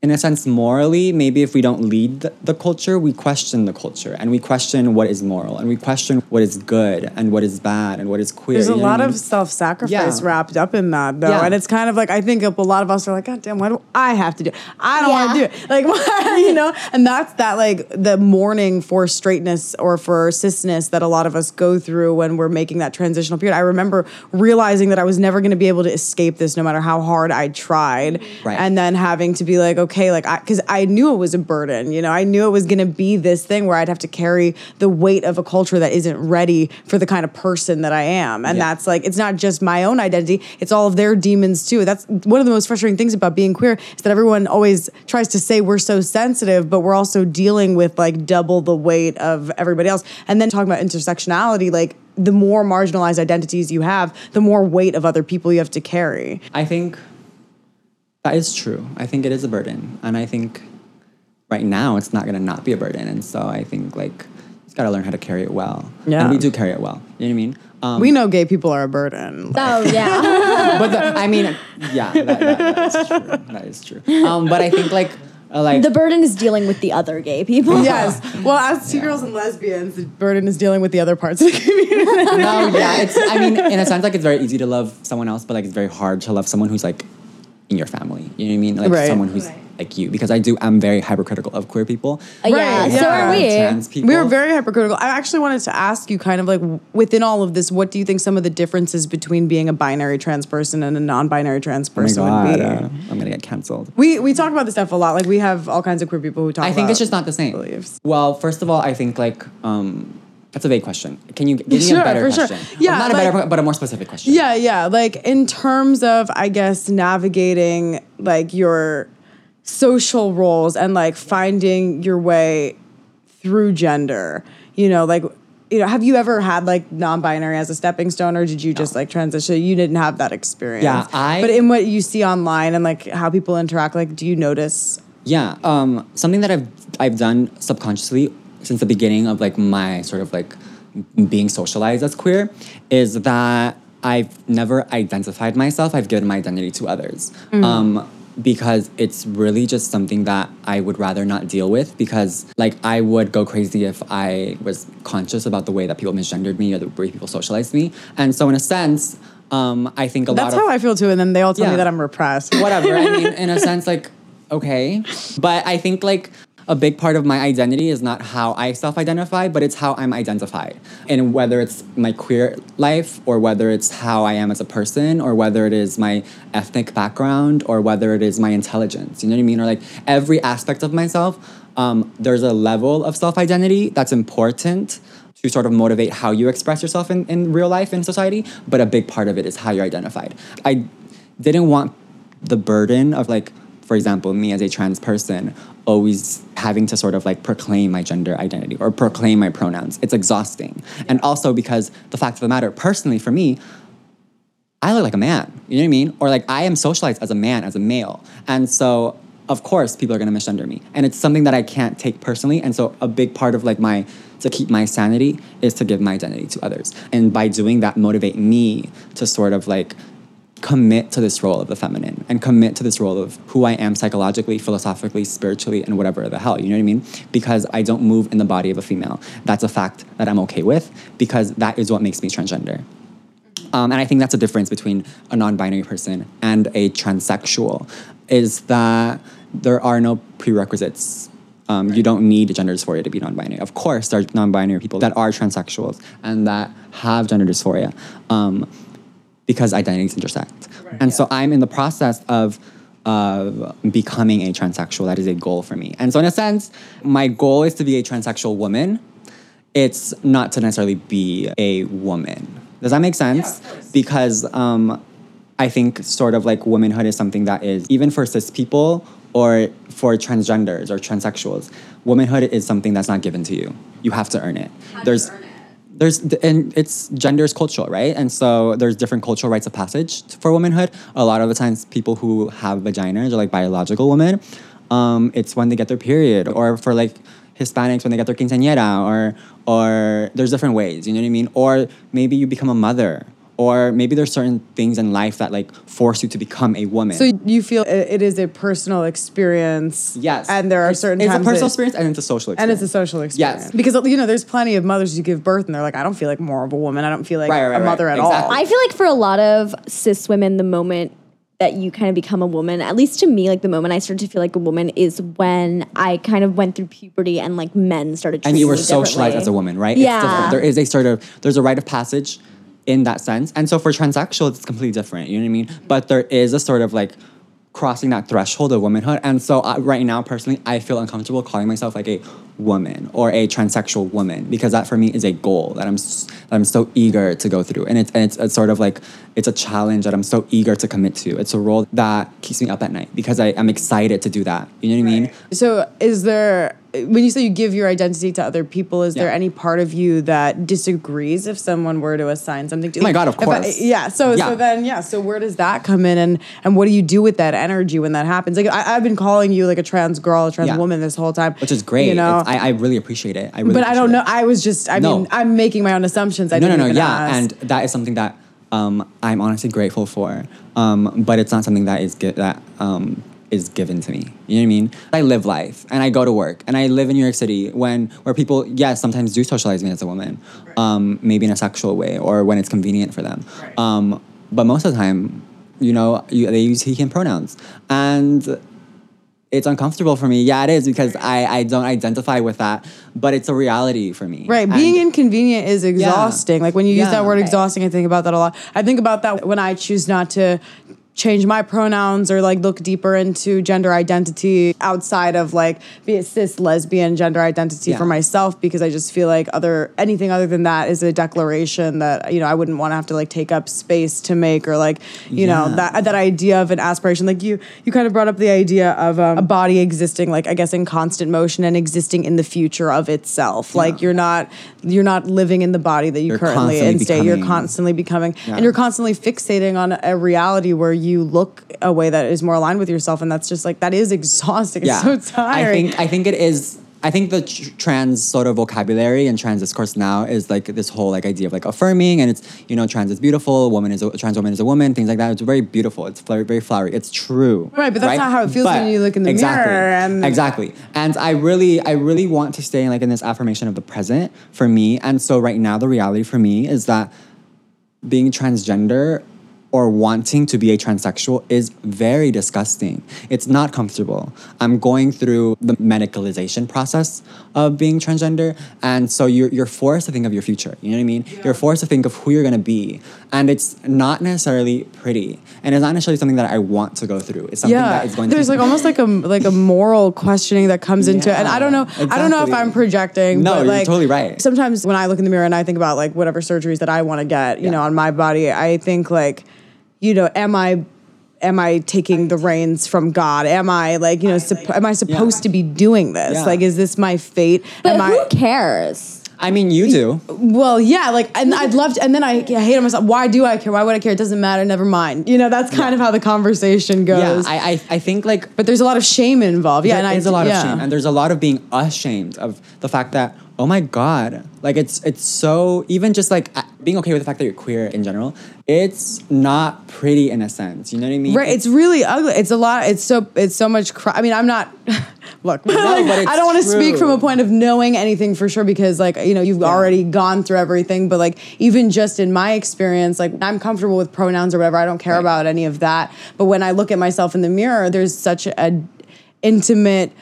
In a sense, morally, maybe if we don't lead the, the culture, we question the culture and we question what is moral and we question what is good and what is bad and what is queer. There's a you know what lot I mean? of self-sacrifice Yeah. wrapped up in that, though, Yeah. and it's kind of like I think a lot of us are like, God damn, why do I have to do? it? I don't want to do it. Like, <laughs> why, you know, and that's that like the mourning for straightness or for cisness that a lot of us go through when we're making that transitional period. I remember realizing that I was never going to be able to escape this, no matter how hard I tried, Right. and then having to be like, okay, like, I, because I, knew it was a burden, you know, I knew it was going to be this thing where I'd have to carry the weight of a culture that isn't ready for the kind of person that I am, and Yeah. that's like it's not just my own identity; it's all of their demons too. That's one of the most frustrating things about being queer is that everyone always tries to say we're so sensitive, but we're also dealing with like double the weight of everybody else. And then talking about intersectionality, like the more marginalized identities you have, the more weight of other people you have to carry. I think that is true. I think it is a burden. And I think right now it's not going to not be a burden. And so I think like you just got to learn how to carry it well. Yeah. And we do carry it well. You know what I mean? Um, We know gay people are a burden. Oh yeah. <laughs> but the, I mean, yeah, that, that, that is true. That is true. Um, but I think like, uh, like the burden is dealing with the other gay people. <laughs> Yes. Well, as two girls and lesbians, the burden is dealing with the other parts of the community. no, yeah, it's. I mean, in a sense, like it's very easy to love someone else, but like it's very hard to love someone who's like in your family. You know what I mean? Like Right. someone who's like you, because I do. I'm very hypercritical of queer people. Uh, yeah, Right, so yeah. are we. Trans people. We were very hypercritical. I actually wanted to ask you, kind of like within all of this, what do you think some of the differences between being a binary trans person and a non-binary trans Oh my person god, would be? uh, I'm gonna get canceled. we we talk about this stuff a lot. Like we have all kinds of queer people who talk. About it. I think about it's just not the same. beliefs. Well, first of all, I think like um, that's a vague question. Can you give me Sure, a better for sure. question? Yeah, not a better, but a more specific question. Yeah, yeah. Like in terms of, I guess, navigating like your social roles and like finding your way through gender. You know, like you know, have you ever had like non-binary as a stepping stone, or did you just like transition? You didn't have that experience. Yeah, I- But in what you see online and like how people interact, like, do you notice? Yeah, um, something that I've I've done subconsciously since the beginning of like my sort of like being socialized as queer is that I've never identified myself. I've given my identity to others. Um, because it's really just something that I would rather not deal with because like I would go crazy if I was conscious about the way that people misgendered me or the way people socialized me. And so in a sense, um, I think a That's lot That's how I feel too. And then they all tell me that I'm repressed. whatever. I mean, in a <laughs> sense, like, okay. But I think like a big part of my identity is not how I self-identify, but it's how I'm identified. And whether it's my queer life or whether it's how I am as a person or whether it is my ethnic background or whether it is my intelligence. You know what I mean? Or like every aspect of myself, um, there's a level of self-identity that's important to sort of motivate how you express yourself in, in real life in society, but a big part of it is how you're identified. I didn't want the burden of like, for example, me as a trans person, always having to sort of like proclaim my gender identity or proclaim my pronouns. It's exhausting. And also because the fact of the matter, personally for me, I look like a man. You know what I mean? Or like I am socialized as a man, as a male. And so of course people are gonna misgender me. And it's something that I can't take personally. And so a big part of like my to keep my sanity is to give my identity to others. And by doing that motivate me to sort of like commit to this role of the feminine and commit to this role of who I am psychologically, philosophically, spiritually, and whatever the hell. You know what I mean? Because I don't move in the body of a female. That's a fact that I'm okay with because that is what makes me transgender. Um, and I think that's a difference between a non-binary person and a transsexual, is that there are no prerequisites. Um, You don't need gender dysphoria to be non-binary. Of course, there are non-binary people that are transsexuals and that have gender dysphoria, um, because identities intersect. and so I'm in the process of of becoming a transsexual. That is a goal for me. And so in a sense, my goal is to be a transsexual woman it's not to necessarily be a woman. Does that make sense? because um, I think sort of like womanhood is something that is even for cis people or for transgenders or transsexuals, womanhood is something that's not given to you. You have to earn it. there's there's and it's gender is cultural, right? And so there's different cultural rites of passage for womanhood. A lot of the times, people who have vaginas or like biological women, um, it's when they get their period, or for like Hispanics when they get their quinceañera, or or there's different ways. You know what I mean? Or maybe you become a mother, or maybe there's certain things in life that like force you to become a woman. So you feel it it is a personal experience. yes, And there are It's- certain It's times a personal that- experience and it's a social And experience. it's a social experience. Yes. Because you know, there's plenty of mothers who give birth and they're like, I don't feel like more of a woman. I don't feel like Right, right, a mother right. at all. I feel like for a lot of cis women, the moment that you kind of become a woman, at least to me, like the moment I started to feel like a woman is when I kind of went through puberty and like men started. and you were socialized as a woman, right? Yeah. different. There is a sort of there's a rite of passage in that sense. And so for transsexuals, it's completely different. You know what I mean? But there is a sort of like crossing that threshold of womanhood. And so uh, right now, personally, I feel uncomfortable calling myself like a woman or a transsexual woman because that for me is a goal that I'm that I'm so eager to go through. And it's and it's, it's sort of like it's a challenge that I'm so eager to commit to. It's a role that keeps me up at night because I am excited to do that. You know what I mean? So, is there, when you say you give your identity to other people, is there any part of you that disagrees if someone were to assign something to you? Oh my God, of If I- course. yeah. So, Yeah. so then, yeah. So, where does that come in, and and what do you do with that energy when that happens? Like, I, I've been calling you like a trans girl, a trans Yeah. woman this whole time, Which is great. You know, I, I really appreciate it. I really but I don't know. it. I was just, I No. mean, I'm making my own assumptions. I no, no, no, yeah, ask. and that is something that um, I'm honestly grateful for. Um, but it's not something that is gi- that um, is given to me. You know what I mean? I live life, and I go to work, and I live in New York City, when where people, yes, sometimes do socialize me as a woman, um, maybe in a sexual way, or when it's convenient for them. Um, but most of the time, you know, you, they use he/him pronouns, and it's uncomfortable for me. Yeah, it is because I, I don't identify with that, but it's a reality for me. Right, being And- inconvenient is exhausting. Like when you use Yeah. that word Right. exhausting, I think about that a lot. I think about that when I choose not to change my pronouns or like look deeper into gender identity outside of like be it cis lesbian gender identity Yeah. for myself because I just feel like other anything other than that is a declaration that you know I wouldn't want to have to like take up space to make or like you know that that idea of an aspiration. Like you you kind of brought up the idea of um, a body existing like I guess in constant motion and existing in the future of itself. Like you're not you're not living in the body that you You're currently constantly instate you're constantly becoming. Yeah. and you're constantly fixating on a reality where you look a way that is more aligned with yourself and that's just like that is exhausting <laughs> it's so tiring I think I think it is I think the tr- trans sort of vocabulary and trans discourse now is like this whole like idea of like affirming and it's you know trans is beautiful, woman is a, trans woman is a woman, things like that. It's very beautiful. It's very, very flowery. It's true. Right, but that's not how it feels when you look in the exactly, mirror and- exactly. And I really, I really want to stay like in this affirmation of the present for me. And so right now, the reality for me is that being transgender or wanting to be a transsexual is very disgusting. It's not comfortable. I'm going through the medicalization process of being transgender, and so you're, you're forced to think of your future. You know what I mean? You're forced to think of who you're gonna be, and it's not necessarily pretty, and it's not necessarily something that I want to go through. It's something that is going there's to like almost like a like a moral questioning that comes into it, and I don't know. Yeah, I don't know if. I'm projecting. No, but you're like, totally right. Sometimes when I look in the mirror and I think about like whatever surgeries that I want to get, you Yeah. know, on my body, I think like, you know, am I. Am I taking the reins from God? Am I like you know? Supp- am I supposed to be doing this? Yeah. Like, is this my fate? But am who I? cares? I mean, you do. Well, yeah, like, and I'd love to, and then I, I hate on myself. Why do I care? Why would I care? It doesn't matter. Never mind. You know, that's kind of how the conversation Yeah, goes. I, I, I think like but there's a lot of shame involved. Yeah, there and is I, a lot yeah. of shame, and there's a lot of being ashamed of the fact that oh my god, like it's it's so even just like being okay with the fact that you're queer in general, it's not pretty in a sense. You know what I mean? Right, it's really ugly. It's a lot. It's so. It's so much. Cr- I mean, I'm not. <laughs> Look, like, but it's I don't want to speak from a point of knowing anything for sure because, like, you know, you've already gone through everything. But like, even just in my experience, like, I'm comfortable with pronouns or whatever. I don't care Right. about any of that. But when I look at myself in the mirror, there's such a intimate.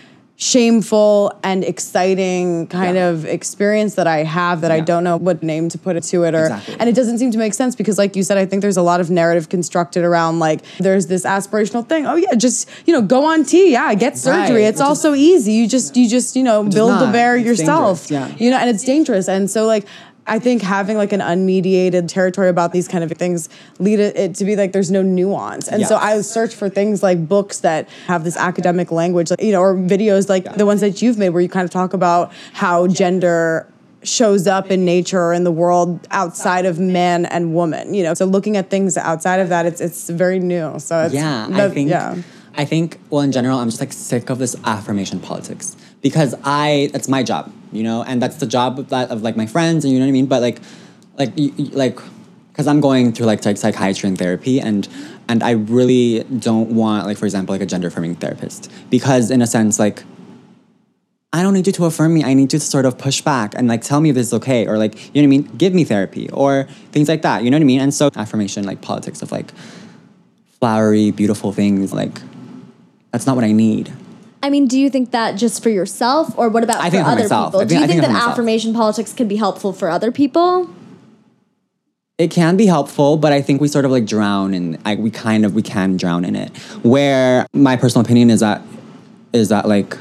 Shameful and exciting kind Yeah. of experience that I have that I don't know what name to put it to it, or Exactly. and it doesn't seem to make sense because like you said i think there's a lot of narrative constructed around like there's this aspirational thing. Oh yeah just you know go on t. Yeah get surgery. Right, it's which all is- so easy. You just you just you know build the bear It's yourself. Yeah. you know and it's dangerous. And so like I think having like an unmediated territory about these kind of things lead it, it to be like there's no nuance, and so I search for things like books that have this academic language, like, you know, or videos like the ones that you've made where you kind of talk about how gender shows up in nature or in the world outside of man and woman. You know, so looking at things outside of that, it's it's very new. So it's, yeah, I think. yeah. I think. Well, in general, I'm just like sick of this affirmation politics because I. That's my job, you know, and that's the job of that of like my friends, and you know what I mean. But like, like, you, like, because I'm going through like psych- psychiatry and therapy, and and I really don't want like, for example, like a gender affirming therapist because in a sense, like. I don't need you to affirm me. I need you to sort of push back and like tell me if this is okay or like, you know what I mean? Give me therapy or things like that. You know what I mean? And so affirmation, like politics of like flowery, beautiful things, like that's not what I need. I mean, do you think that just for yourself, or what about I for think for other myself. people? I do you think, think that affirmation politics can be helpful for other people? It can be helpful, but I think we sort of like drown in I, we kind of we can drown in it. Where my personal opinion is that is that like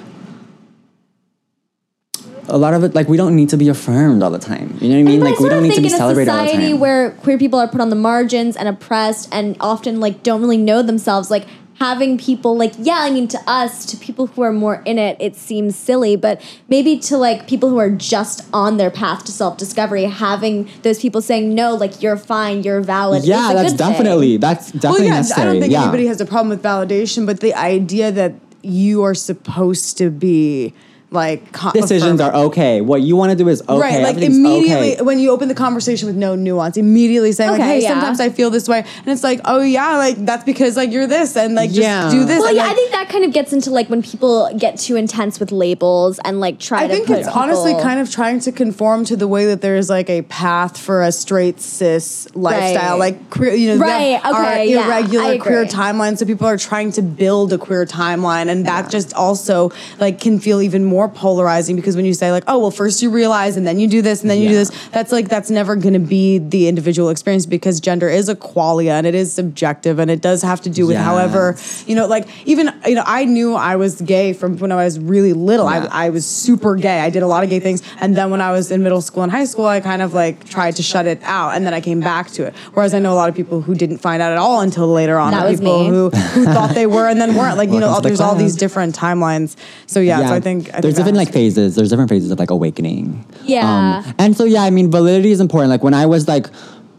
a lot of it like we don't need to be affirmed all the time. You know what I mean? Like we don't need to think be celebrated all the time. where queer people are put on the margins and oppressed, and often like don't really know themselves, like having people like yeah, I mean to us, to people who are more in it, it seems silly, but maybe to like people who are just on their path to self discovery, having those people saying no, like you're fine, you're valid. yeah, is a that's good thing. definitely that's definitely well, yeah, necessary. I don't think yeah. anybody has a problem with validation, but the idea that you are supposed to be like co- decisions affirming. are okay. What you want to do is okay. right, like immediately okay. when you open the conversation with no nuance, immediately saying like, Okay, "Hey, yeah. sometimes I feel this way," and it's like, "Oh yeah, like that's because like you're this," and like Yeah. just do this. Well, and, yeah, like, I think that kind of gets into like when people get too intense with labels and like try I to think put it's honestly kind of trying to conform to the way that there's like a path for a straight cis lifestyle, Right. like queer, you know, Right, that are okay, yeah, irregular queer timeline. So people are trying to build a queer timeline, and that just also like can feel even more polarizing because when you say like, oh well, first you realize and then you do this and then you do this, that's like that's never going to be the individual experience because gender is a qualia and it is subjective and it does have to do with however you know, like even you know, I knew I was gay from when I was really little. Yeah. I, I was super gay. I did a lot of gay things, and then when I was in middle school and high school, I kind of like tried to shut it out, and then I came back to it. Whereas I know a lot of people who didn't find out at all until later on. That was people me. who who thought they were and then weren't. Like you know, the there's all these different timelines. So yeah, so I think I think there's different like phases. There's different phases of like awakening. Yeah. Um, and so yeah, I mean validity is important. Like when I was like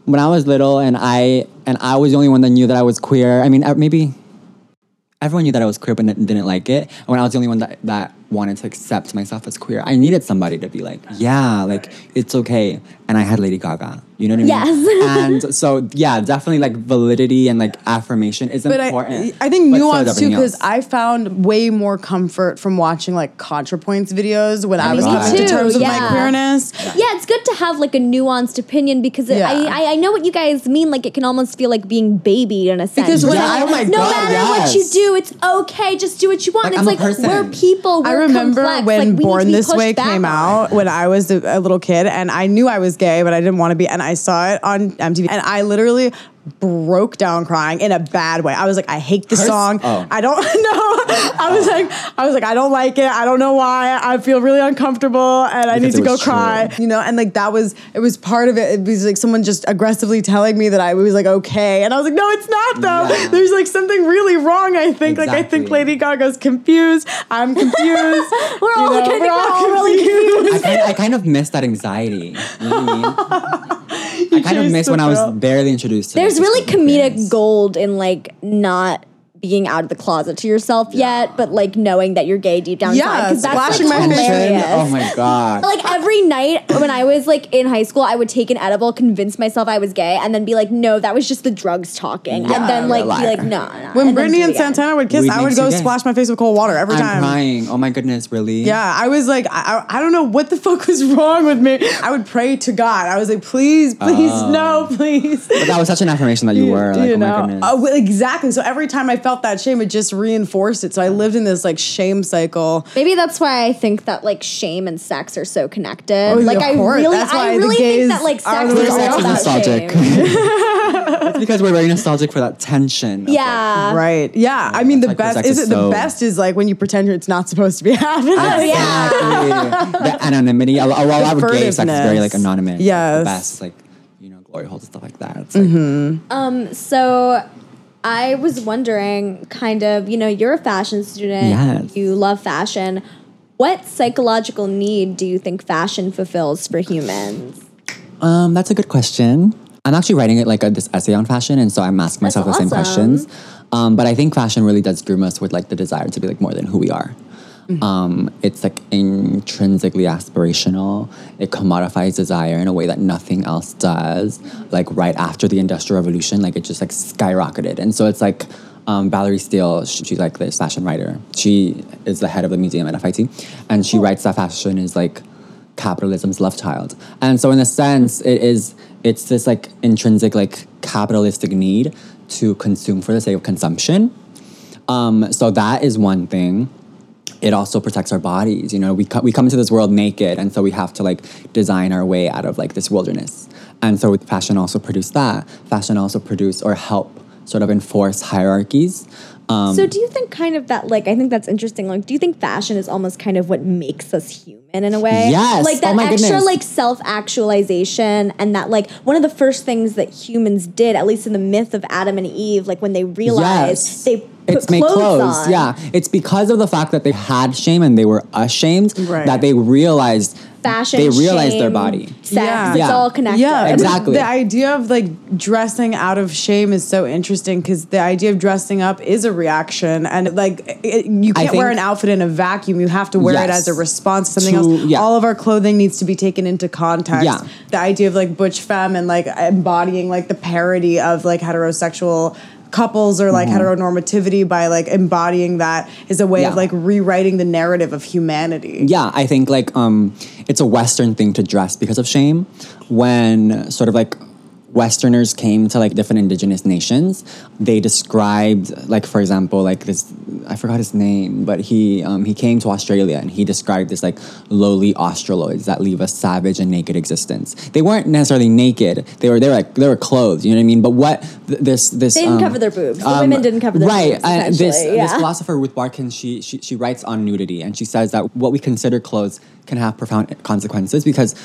when I was little and I and I was the only one that knew that I was queer. I mean maybe everyone knew that I was queer but n- didn't like it. And when I was the only one that that wanted to accept myself as queer, I needed somebody to be like, yeah, like it's okay. And I had Lady Gaga. You know what I mean? Yes. <laughs> and so yeah, definitely like validity and like affirmation is But I, important. I think but so nuance too, because. I found way more comfort from watching like ContraPoints videos when oh I, was me coming to too, terms with my queerness. Yeah, it's good to have like a nuanced opinion because it, Yeah. I, I I know what you guys mean. Like it can almost feel like being babied in a sense. Because when Like, I- oh my no God, matter what you do, it's okay. Just do what you want. Like, it's I'm a like person. we're people. We're remember complex, when like, we need to Born This Way came out when I was a, a little kid, and I knew I was gay, but I didn't want to be. And I saw it on MTV, and I literally broke down crying in a bad way. I was like, I hate the Hers- song. oh. I don't <laughs> know. I was like, I was like, I don't like it. I don't know why. I feel really uncomfortable, and I need to go cry. true. You know, and like that was it was part of it. It was like someone just aggressively telling me that I was like okay, and I was like, no, it's not though. Yeah. There's like something really wrong. I think like I think Lady Gaga's confused. I'm <laughs> confused. We're all, You know, kind we're all we're really confused. I kind, I kind of miss that anxiety. You know what <laughs> I kind of chased miss when I was barely introduced to There's really comedic experience. gold in like not being out of the closet to yourself yet, but like knowing that you're gay deep down Yeah, inside. Because that's splashing like, my face hilarious. Oh my god. <laughs> like every night when I was like in high school, I would take an edible, convince myself I was gay, and then be like, "No, that was just the drugs talking," Yeah, and then like a be like, "No." no When and then Brittany do it and. Santana would kiss, Weed I would go splash my face with cold water every I'm time. crying. Oh my goodness, really? Yeah, I was like, I, I I don't know what the fuck was <laughs> wrong with me. I would pray to God. I was like, please, please, Oh. no, <laughs> please. But that was such an affirmation that you were. Like, oh you oh know? my goodness. Oh, exactly. So every time I felt that shame, it just reinforced it. So I lived in this like shame cycle. Maybe that's why I think that like shame and sex are so connected. Oh, like of I course. really, That's I really think that like sex the is sex all about nostalgic. shame. <laughs> it's because we're very nostalgic for that tension. of, like, yeah. right. Yeah. I mean, the Like, best is is it. The best is like when you pretend it's not supposed to be <laughs> happening. Oh, yeah. Exactly. the <laughs> anonymity. A, a lot of gay sex is very like furtiveness. anonymous. Yes. The best like, you know, glory holes and stuff like that. It's like, Um. So. I was wondering, kind of, you know, you're a fashion student. Yes. You love fashion. What psychological need do you think fashion fulfills for humans? Um, that's a good question. I'm actually writing it like a, this essay on fashion, and so I'm asking myself the same questions. Um, but I think fashion really does groom us with like the desire to be like more than who we are. Um, it's like intrinsically aspirational. It commodifies desire in a way that nothing else does. Like right after the Industrial Revolution, like it just like skyrocketed, and so it's like um, Valerie Steele. sh- She's like this fashion writer. She is the head of the museum at FIT, and she writes that fashion is like capitalism's love child. And so in a sense, it is it's this like intrinsic like capitalistic need to consume for the sake of consumption. Um, so that is one thing. It also protects our bodies. You know, we co- we come into this world naked, and so we have to like design our way out of like this wilderness. And so fashion also produced that. Fashion also produced or help sort of enforce hierarchies. Um, So do you think kind of that like I think that's interesting. Like do you think fashion is almost kind of what makes us human in a way? Yes. Like that Oh extra goodness. like self-actualization and that like one of the first things that humans did, at least in the myth of Adam and Eve, like when they realized Yes. they it's make clothes, clothes. on. Yeah, it's because of the fact that they had shame and they were ashamed Right. that they realized Fashion, They realized their body. Sex, Yeah. it's Yeah. all connected. Yeah, and Exactly. The idea of like dressing out of shame is so interesting because the idea of dressing up is a reaction, and like it, you can't wear an outfit in a vacuum. You have to wear it as a response to something To- else. yeah. All of our clothing needs to be taken into context. Yeah. The idea of like butch femme and like embodying like the parody of like heterosexual couples or like heteronormativity by like embodying that is a way of Mm-hmm. Like rewriting the narrative of humanity. Yeah, I think like um, it's a Western thing to dress because of shame. When sort of like Westerners came to like different indigenous nations, they described like for example like this I forgot his name, but he um, he came to Australia and he described this like lowly Australoids that leave a savage and naked existence. They weren't necessarily naked; they were they were like they were clothed. You know what I mean? But what th- this this They didn't um, cover their boobs. The women didn't cover their right, boobs, uh, this essentially, this philosopher Ruth Barcan, she, she she writes on nudity, and she says that what we consider clothes can have profound consequences because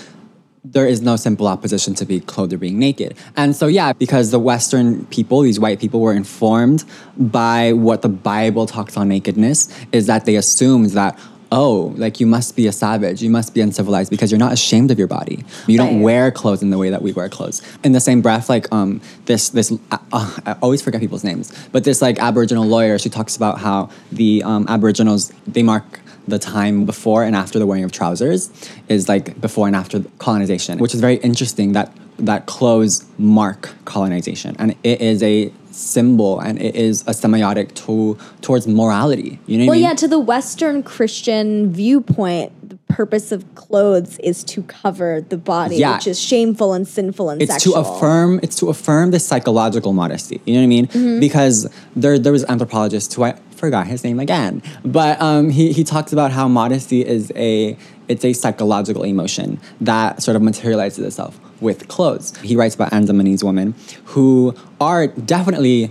there is no simple opposition to be clothed or being naked. And so yeah, because the Western people, these white people, were informed by what the Bible talks on nakedness, is that they assumed that. Oh, like you must be a savage, you must be uncivilized because you're not ashamed of your body. You don't wear clothes in the way that we wear clothes. In the same breath, like um, this, this, uh, uh, I always forget people's names, but this like Aboriginal lawyer, she talks about how the um, Aboriginals they mark the time before and after the wearing of trousers is like before and after colonization, which is very interesting that that clothes mark colonization and it is a symbol and it is a semiotic to towards morality. You know what Well, I mean? yeah, to the Western Christian viewpoint, the purpose of clothes is to cover the body, Yeah. which is shameful and sinful and it's sexual. to affirm it's to affirm the psychological modesty you know what i mean Mm-hmm. because there there was anthropologists who i forgot his name again. But um, he, he talks about how modesty is a it's a psychological emotion that sort of materializes itself with clothes. He writes about andamanese women who are definitely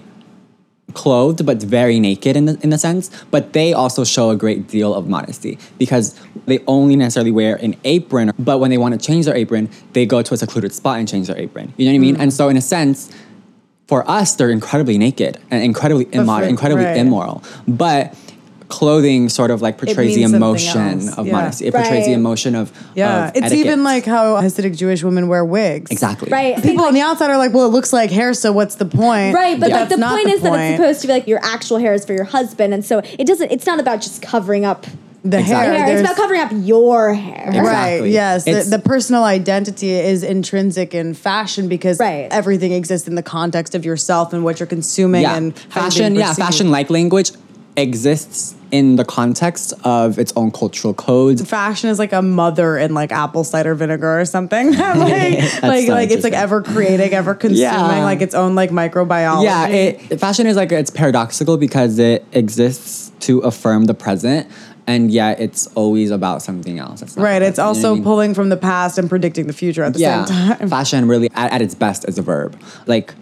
clothed but very naked in the, in the sense but they also show a great deal of modesty because they only necessarily wear an apron but when they want to change their apron they go to a secluded spot and change their apron. You know what i mean? And so in a sense for us they're incredibly naked and incredibly immodest for- incredibly right. immoral but clothing sort of like portrays the emotion of yeah. modesty it portrays the emotion of Yeah, of it's etiquette. even like how Hasidic Jewish women wear wigs. exactly Right. People on the outside are like, "Well, it looks like hair, so what's the point?" Right, but like That's the not point is that it's supposed to be like your actual hair is for your husband, and so it doesn't. It's not about just covering up the Exactly. hair. hair. It's about covering up your hair. Exactly. Right. Yes. The, the personal identity is intrinsic in fashion because Right. everything exists in the context of yourself and what you're consuming yeah and fashion yeah fashion like language exists in the context of its own cultural codes Fashion is like a mother in like apple cider vinegar or something. <laughs> like, <laughs> like, so like it's like ever creating, ever <laughs> consuming, Yeah. like its own like microbiology. yeah it, fashion is like it's paradoxical because it exists to affirm the present and yet it's always about something else It's right. It's also I mean? pulling from the past and predicting the future at the yeah same time. <laughs> fashion really at, at its best is a verb like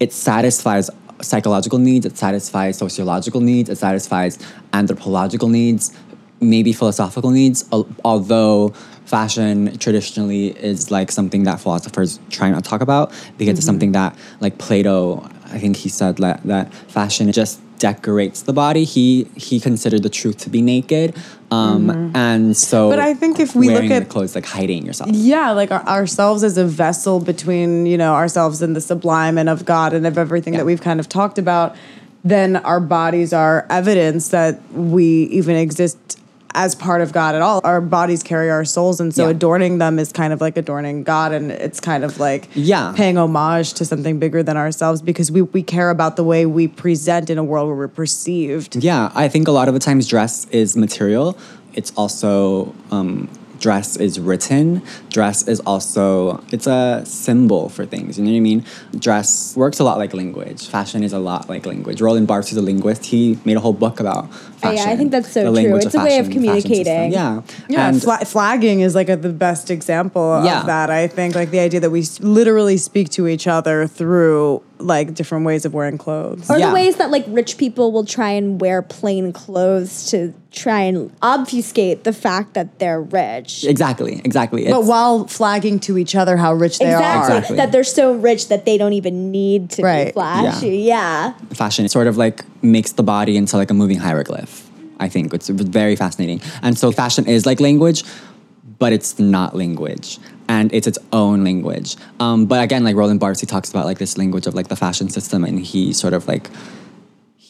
it satisfies psychological needs it satisfies sociological needs it satisfies anthropological needs maybe philosophical needs al- although fashion traditionally is like something that philosophers try not to talk about because it's mm-hmm. something that like plato i think he said that, that fashion just decorates the body. He he considered the truth to be naked. Um and so But I think if we look at- the clothes like hiding yourself. Yeah like our, ourselves as a vessel between you know ourselves and the sublime and of god and of everything Yeah. that we've kind of talked about then our bodies are evidence that we even exist as part of god at all our bodies carry our souls and so Yeah. adorning them is kind of like adorning god and it's kind of like Yeah. paying homage to something bigger than ourselves because we, we care about the way we present in a world where we're perceived Yeah, I think a lot of the times dress is material. It's also um, dress is written. Dress is also it's a symbol for things. You know what I mean? Dress works a lot like language. Fashion is a lot like language. Roland Barthes is a linguist. He made a whole book about Oh, fashion. yeah, I think that's so the true. It's a way of fashion, fashion system. communicating. Yeah, Yeah, and fla- flagging is like a, the best example Yeah. of that. I think like the idea that we s- literally speak to each other through like different ways of wearing clothes. Or Yeah. the ways that like rich people will try and wear plain clothes to try and obfuscate the fact that they're rich. exactly, exactly. But while flagging to each other how rich they Exactly. are. Exactly. That they're so rich that they don't even need to be Right. flashy. Yeah. fashion sort of like makes the body into like a moving hieroglyph. I think it's very fascinating. And so fashion is like language, but it's not language. And it's its own language. Um, but again, like Roland Barthes, he talks about like this language of like the fashion system, and he sort of like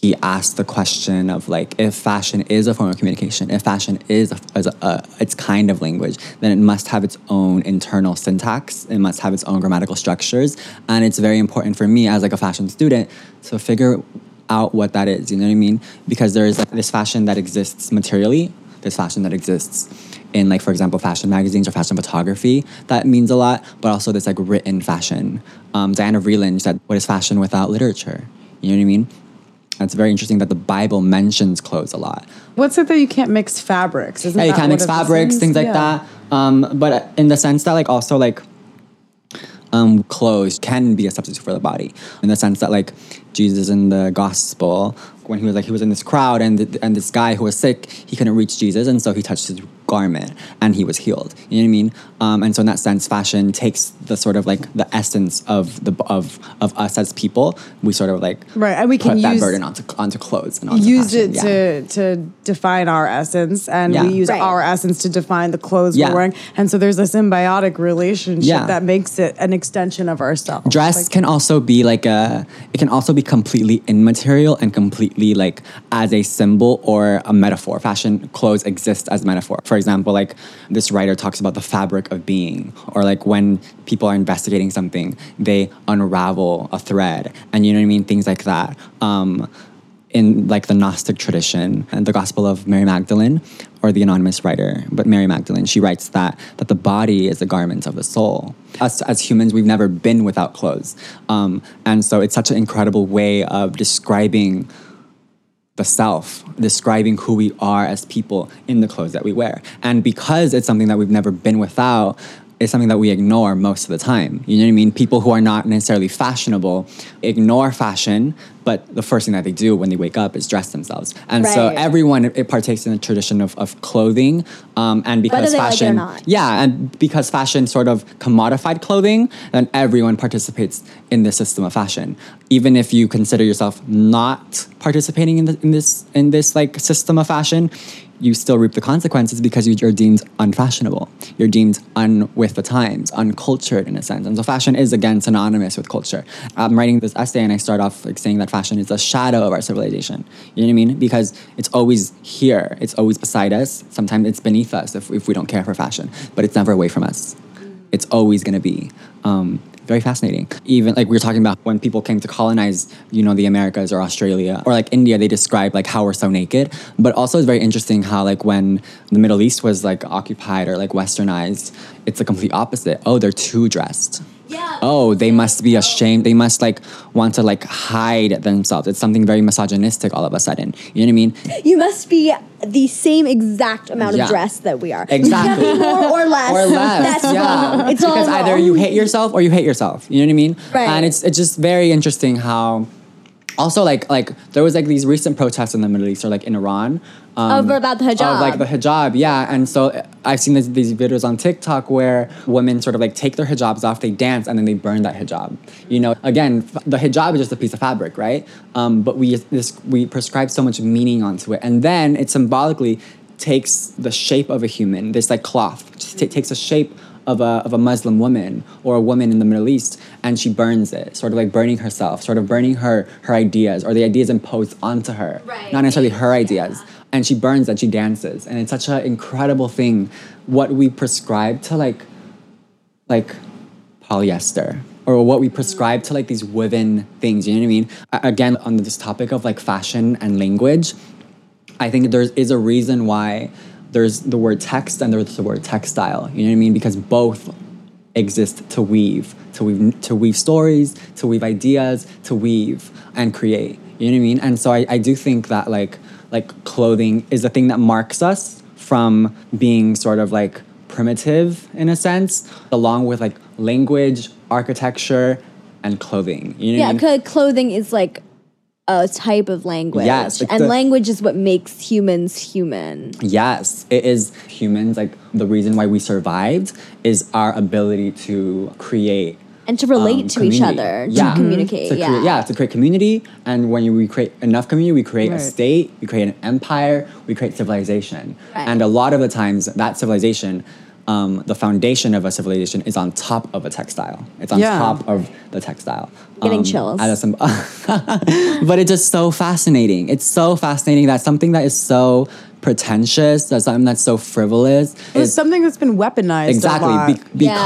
he asked the question of like if fashion is a form of communication, if fashion is a, a, a its kind of language, then it must have its own internal syntax. It must have its own grammatical structures, and it's very important for me as like a fashion student to figure out what that is. You know what I mean? Because there is like, this fashion that exists materially. this fashion that exists in like for example fashion magazines or fashion photography that means a lot but also this like written fashion um, diana vreeland said what is fashion without literature you know what i mean it's very interesting that the Bible mentions clothes a lot. What's it that you can't mix fabrics? Isn't Yeah, you can't mix fabrics, things like Yeah. that. Um, but in the sense that, like, also like, um, clothes can be a substitute for the body. In the sense that, like, Jesus in the gospel, when he was like he was in this crowd and and this guy who was sick, he couldn't reach Jesus, and so he touched his garment and he was healed. You know what I mean? Um, and so in that sense, fashion takes the sort of like the essence of the of of us as people. We sort of like Right, and we can put that use- burden onto onto clothes and onto Use fashion. it Yeah. to to define our essence, and Yeah. we use Right. our essence to define the clothes Yeah. we're wearing. And so there's a symbiotic relationship Yeah. that makes it an extension of ourselves. dress Like, can also be like a it can also be completely immaterial and completely like as a symbol or a metaphor fashion clothes exist as metaphor for example like this writer talks about the fabric of being or like when people are investigating something they unravel a thread and you know what i mean? Things like that. Um, in like the Gnostic tradition and the Gospel of Mary Magdalene, or the anonymous writer, but Mary Magdalene, she writes that that the body is the garment of the soul. Us as humans, we've never been without clothes, um, and so it's such an incredible way of describing the self, describing who we are as people in the clothes that we wear. And because it's something that we've never been without, it's something that we ignore most of the time. You know what I mean? People who are not necessarily fashionable ignore fashion, but the first thing that they do when they wake up is dress themselves. And so everyone it partakes in the tradition of, of clothing. Um, and because like fashion, not. yeah, and because fashion sort of commodified clothing, then everyone participates in this system of fashion. Even if you consider yourself not participating in, the, in this in this like system of fashion, you still reap the consequences because you, you're deemed unfashionable. You're deemed un with the times, uncultured in a sense. And so fashion is again synonymous with culture. I'm writing this essay and I start off like saying that fashion is a shadow of our civilization. You know what I mean? Because it's always here. It's always beside us. Sometimes it's beneath us if, if we don't care for fashion, but it's never away from us. It's always gonna be. Um, very fascinating. Even like we were talking about when people came to colonize, you know, the Americas or Australia or like India, they describe like how we're so naked. But also it's very interesting how like when the Middle East was like occupied or like westernized, it's the complete opposite. Oh, they're too dressed. Yeah. Oh, they must be ashamed. They must like want to like hide themselves. It's something very misogynistic all of a sudden. You know what I mean? You must be the same exact amount Yeah. of dress that we are. Exactly. You can't be more or less. or less. That's yeah. wrong. It's all because either wrong. you hate yourself or you hate yourself. You know what I mean? Right. And it's it's just very interesting how also like like there was like these recent protests in the Middle East or like in Iran. Um, about the hijab. Of like the hijab, yeah. And so I've seen this, these videos on TikTok where women sort of like take their hijabs off, they dance, and then they burn that hijab. You know, again, the hijab is just a piece of fabric, right? Um, but we this, we prescribe so much meaning onto it, and then it symbolically takes the shape of a human, this like cloth, ta- takes the shape of a, of a Muslim woman or a woman in the Middle East and she burns it, sort of like burning herself, sort of burning her, her ideas or the ideas imposed onto her, Right. not necessarily her ideas. And she burns and she dances. And it's such an incredible thing what we prescribe to like, like polyester or what we prescribe to like these woven things, you know what I mean? Again, on this topic of like fashion and language, I think there is a reason why there's the word text and there's the word textile. You know what I mean? Because both exist to weave, to weave, to weave stories, to weave ideas, to weave and create. You know what I mean? And so I, I do think that like like clothing is the thing that marks us from being sort of like primitive in a sense, along with like language, architecture, and clothing. You know what I Yeah, mean? clothing is like a type of language. Yes, and the- language is what makes humans human. Yes, it is humans. Like the reason why we survived is our ability to create And to relate um, to each community. other, to communicate. To yeah. create, yeah, to create community. And when you, we create enough community, we create a state, we create an empire, we create civilization. Right. And a lot of the times, that civilization, um, the foundation of a civilization is on top of a textile. It's on Yeah. top of the textile. Getting Um, chills. as a symb- but it's just so fascinating. It's so fascinating that something that is so pretentious, that something that's so frivolous, It's is something that's been weaponized. A exactly lot. be- Yeah.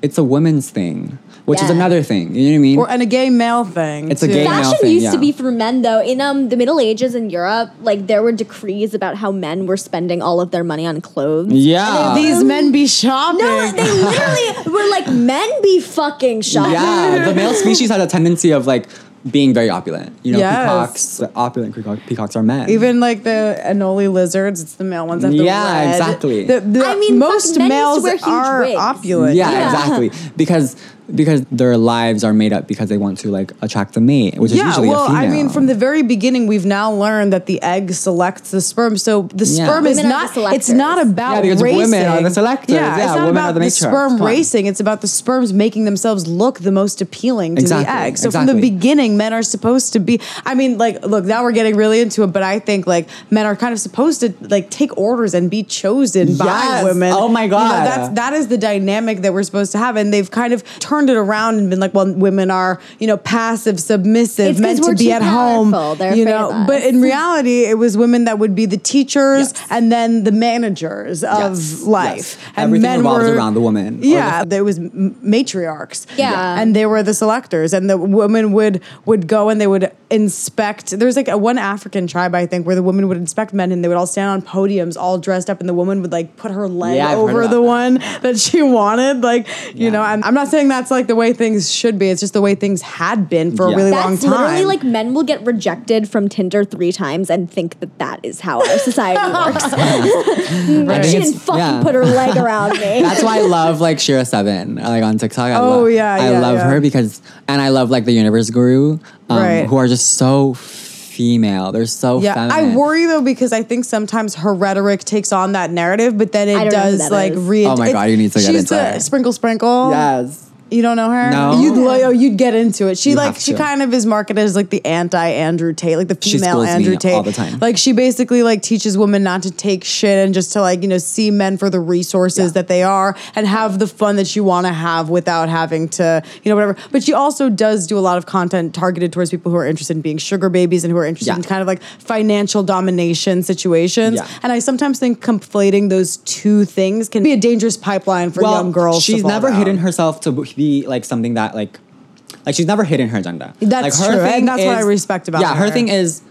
Because it's a woman's thing, which is another thing. You know what I mean? or and a gay male thing. It's a too. gay male Fashion thing, used yeah. to be for men though. In um the Middle Ages in Europe, like there were decrees about how men were spending all of their money on clothes. yeah. These men be shopping. No, they literally <laughs> were like men be fucking shopping. yeah, the male species had a tendency of like being very opulent. You know, Yes. peacocks, the opulent peacock, peacocks are men. Even like the anole lizards, it's the male ones. That have the Yeah, red. exactly. The, the I mean, most men used to males wear huge are wigs. opulent. yeah, Yeah. exactly. Because because their lives are made up because they want to like attract the mate, which is usually well, a female. I mean, from the very beginning, we've now learned that the egg selects the sperm. So the Yeah. sperm is Women are not. the it's not about Yeah, because racing. women are the selectors. Yeah, Yeah, it's not women about are the the, sperm Come on. racing. It's about the sperms making themselves look the most appealing to Exactly, the egg. So from the beginning, men are supposed to be. I mean, like, look, now we're getting really into it, but I think like men are kind of supposed to like take orders and be chosen by women. Oh my You know, God. that's that is the dynamic that we're supposed to have, and they've kind of turned it around and been like, well, women are you know passive, submissive, It's 'cause meant to we're be too at home. They're you know, of but in reality, it was women that would be the teachers Yes. and then the managers of Yes, life. yes. And Everything men revolves were, around the woman Yeah, the- there was matriarchs. Yeah. and they were the selectors, and the women would would go and they would inspect. There's like a one African tribe I think where the women would inspect men and they would all stand on podiums all dressed up, and the woman would like put her leg Yeah, over the that. one that she wanted. Like you Yeah. know, I'm, I'm not saying that's like the way things should be. It's just the way things had been for a really That's long time. literally like men will get rejected from Tinder three times and think that that is how our society <laughs> works. I <laughs> she think didn't fucking yeah. put her leg around me. <laughs> That's why I love like Shera Seven, like on TikTok. I Oh, love, yeah, I yeah, love yeah. her because, and I love like the Universe Guru, um, Right. who are just so female. They're so Yeah, feminine. I worry though because I think sometimes her rhetoric takes on that narrative, but then it don't know who does like is. re. Oh my God, you need to get she's into the her. Sprinkle Sprinkle. Yes. You don't know her? No. You'd lo- oh, you'd get into it. She You like have she to. kind of is marketed as like the anti Andrew Tate, like the She female schools me Andrew Tate all the time. Like she basically like teaches women not to take shit and just to like you know see men for the resources Yeah. that they are and have the fun that you want to have without having to you know whatever. But she also does do a lot of content targeted towards people who are interested in being sugar babies and who are interested Yeah. in kind of like financial domination situations. Yeah. And I sometimes think conflating those two things can be a dangerous pipeline for young girls. to She's fall never down. hidden herself to be like something that like, like she's never hidden her agenda. That's like, her true, and thing that's what I respect about her. Yeah, her her. thing is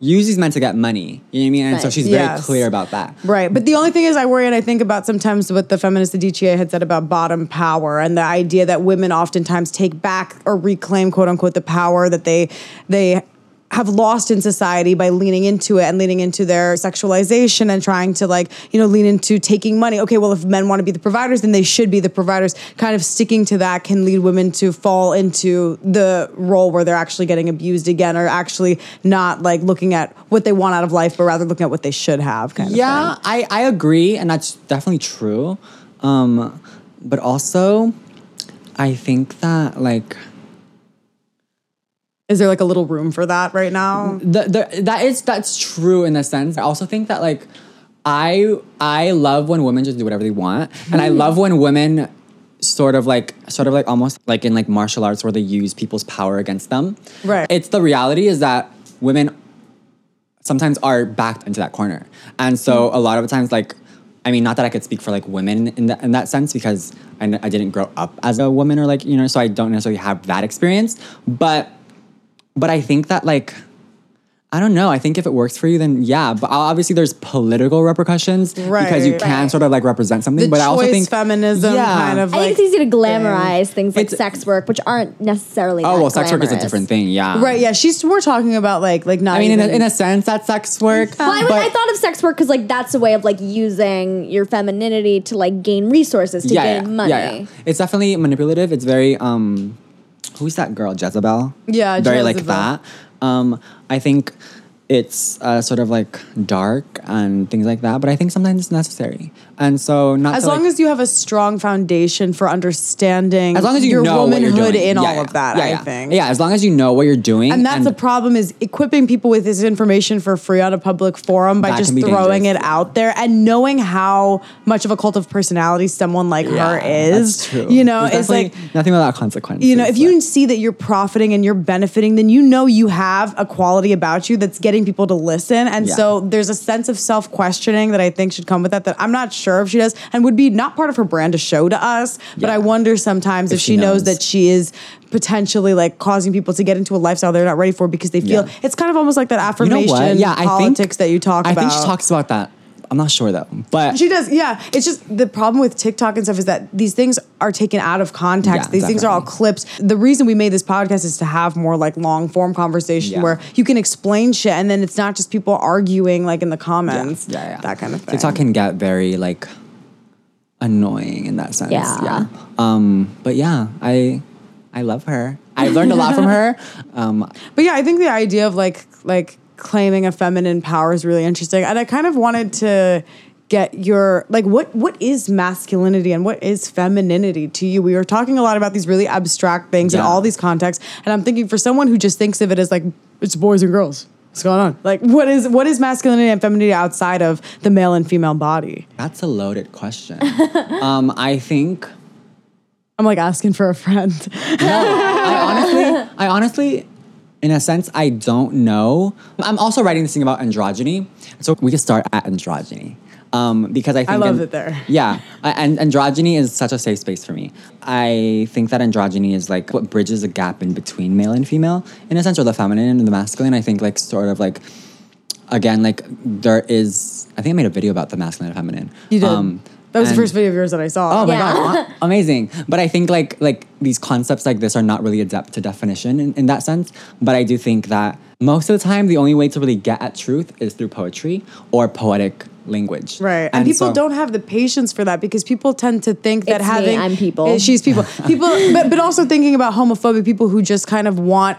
use these men to get money. You know what I mean? And so Right. she's very Yes. clear about that. Right. But the only thing is, I worry and I think about sometimes what the feminist DTA had said about bottom power and the idea that women oftentimes take back or reclaim, quote unquote, the power that they they have lost in society by leaning into it and leaning into their sexualization and trying to like you know lean into taking money okay well if men want to be the providers then they should be the providers kind of sticking to that can lead women to fall into the role where they're actually getting abused again or actually not like looking at what they want out of life but rather looking at what they should have kind of. Yeah, I, I agree, and that's definitely true. Um, but also, I think that like Is there like a little room for that right now? the, the that is that's true in a sense. I also think that like I I love when women just do whatever they want, and I love when women sort of like sort of like almost like in like martial arts where they use people's power against them. Right. It's the reality is that women sometimes are backed into that corner, and so a lot of times like. I mean, not that I could speak for like women in that in that sense because I, I didn't grow up as a woman or like you know, so I don't necessarily have that experience. But but I think that like I don't know. I think if it works for you, then yeah. But obviously, there's political repercussions because you can Right. sort of like represent something. The but I also think feminism kind of I like think it's easy to glamorize things like It's- sex work, which aren't necessarily. Oh that well, sex work is a different thing. Yeah. right. Yeah, she's we're talking about like like not. I mean, in a, in a sense, that's sex work. Well, I, but- I thought of sex work because like that's a way of like using your femininity to like gain resources to yeah, gain yeah, money. yeah, yeah. It's definitely manipulative. It's very um, who's that girl? Jezebel. Yeah, very like that. Um, I think it's uh, sort of like dark and things like that. But I think sometimes it's necessary. And so not as long like, as you have a strong foundation for understanding as long as you your know womanhood in Yeah, all yeah. of that, Yeah, I think. Yeah, as long as you know what you're doing. And that's the problem is equipping people with this information for free on a public forum by just throwing dangerous. it out there and knowing how much of a cult of personality someone like her is. That's true. You know, There's it's like nothing without consequences. you know, if you see that you're profiting and you're benefiting, then you know you have a quality about you that's getting people to listen. And so there's a sense of self questioning that I think should come with that. That I'm not sure if she does, and would be not part of her brand to show to us. But I wonder sometimes if, If she she knows. knows. that she is potentially like causing people to get into a lifestyle they're not ready for because they feel Yeah. it's kind of almost like that you know affirmation? Yeah, I politics think that you talk I about. I think she talks about that. I'm not sure though, but She does, yeah. It's just the problem with TikTok and stuff is that these things are taken out of context. Yeah, these things are all clips. The reason we made this podcast is to have more like long form conversation Yeah. where you can explain shit and then it's not just people arguing like in the comments. yeah, yeah, That kind of thing. TikTok can get very like annoying in that sense. Yeah. Yeah. Um, but yeah, I I love her. I've learned a lot from her. <laughs> Um, But yeah, I think the idea of like like claiming a feminine power is really interesting. And I kind of wanted to get your like what what is masculinity and what is femininity to you? We were talking a lot about these really abstract things in all these contexts. And I'm thinking for someone who just thinks of it as like it's boys and girls. What's going on? Like what is what is masculinity and femininity outside of the male and female body? that's a loaded question. <laughs> um, I think I'm like asking for a friend. no I honestly, I honestly, in a sense, I don't know. I'm also writing this thing about androgyny, so we can start at androgyny. Um, because I think love an- it there. <laughs> Yeah, and androgyny is such a safe space for me. I think that androgyny is like what bridges a gap in between male and female, in a sense, or the feminine and the masculine. I think like sort of like, again, like there is. I think I made a video about the masculine and feminine. You did. Um, that was the first video of yours that I saw. Oh my Yeah. god, <laughs> amazing! But I think like like these concepts like this are not really adept to definition in, in that sense. But I do think that most of the time, the only way to really get at truth is through poetry or poetic language. Right. And, people so- don't have the patience for that because people tend to think that It's me, having I'm people. She's people. People but but also thinking about homophobic people who just kind of want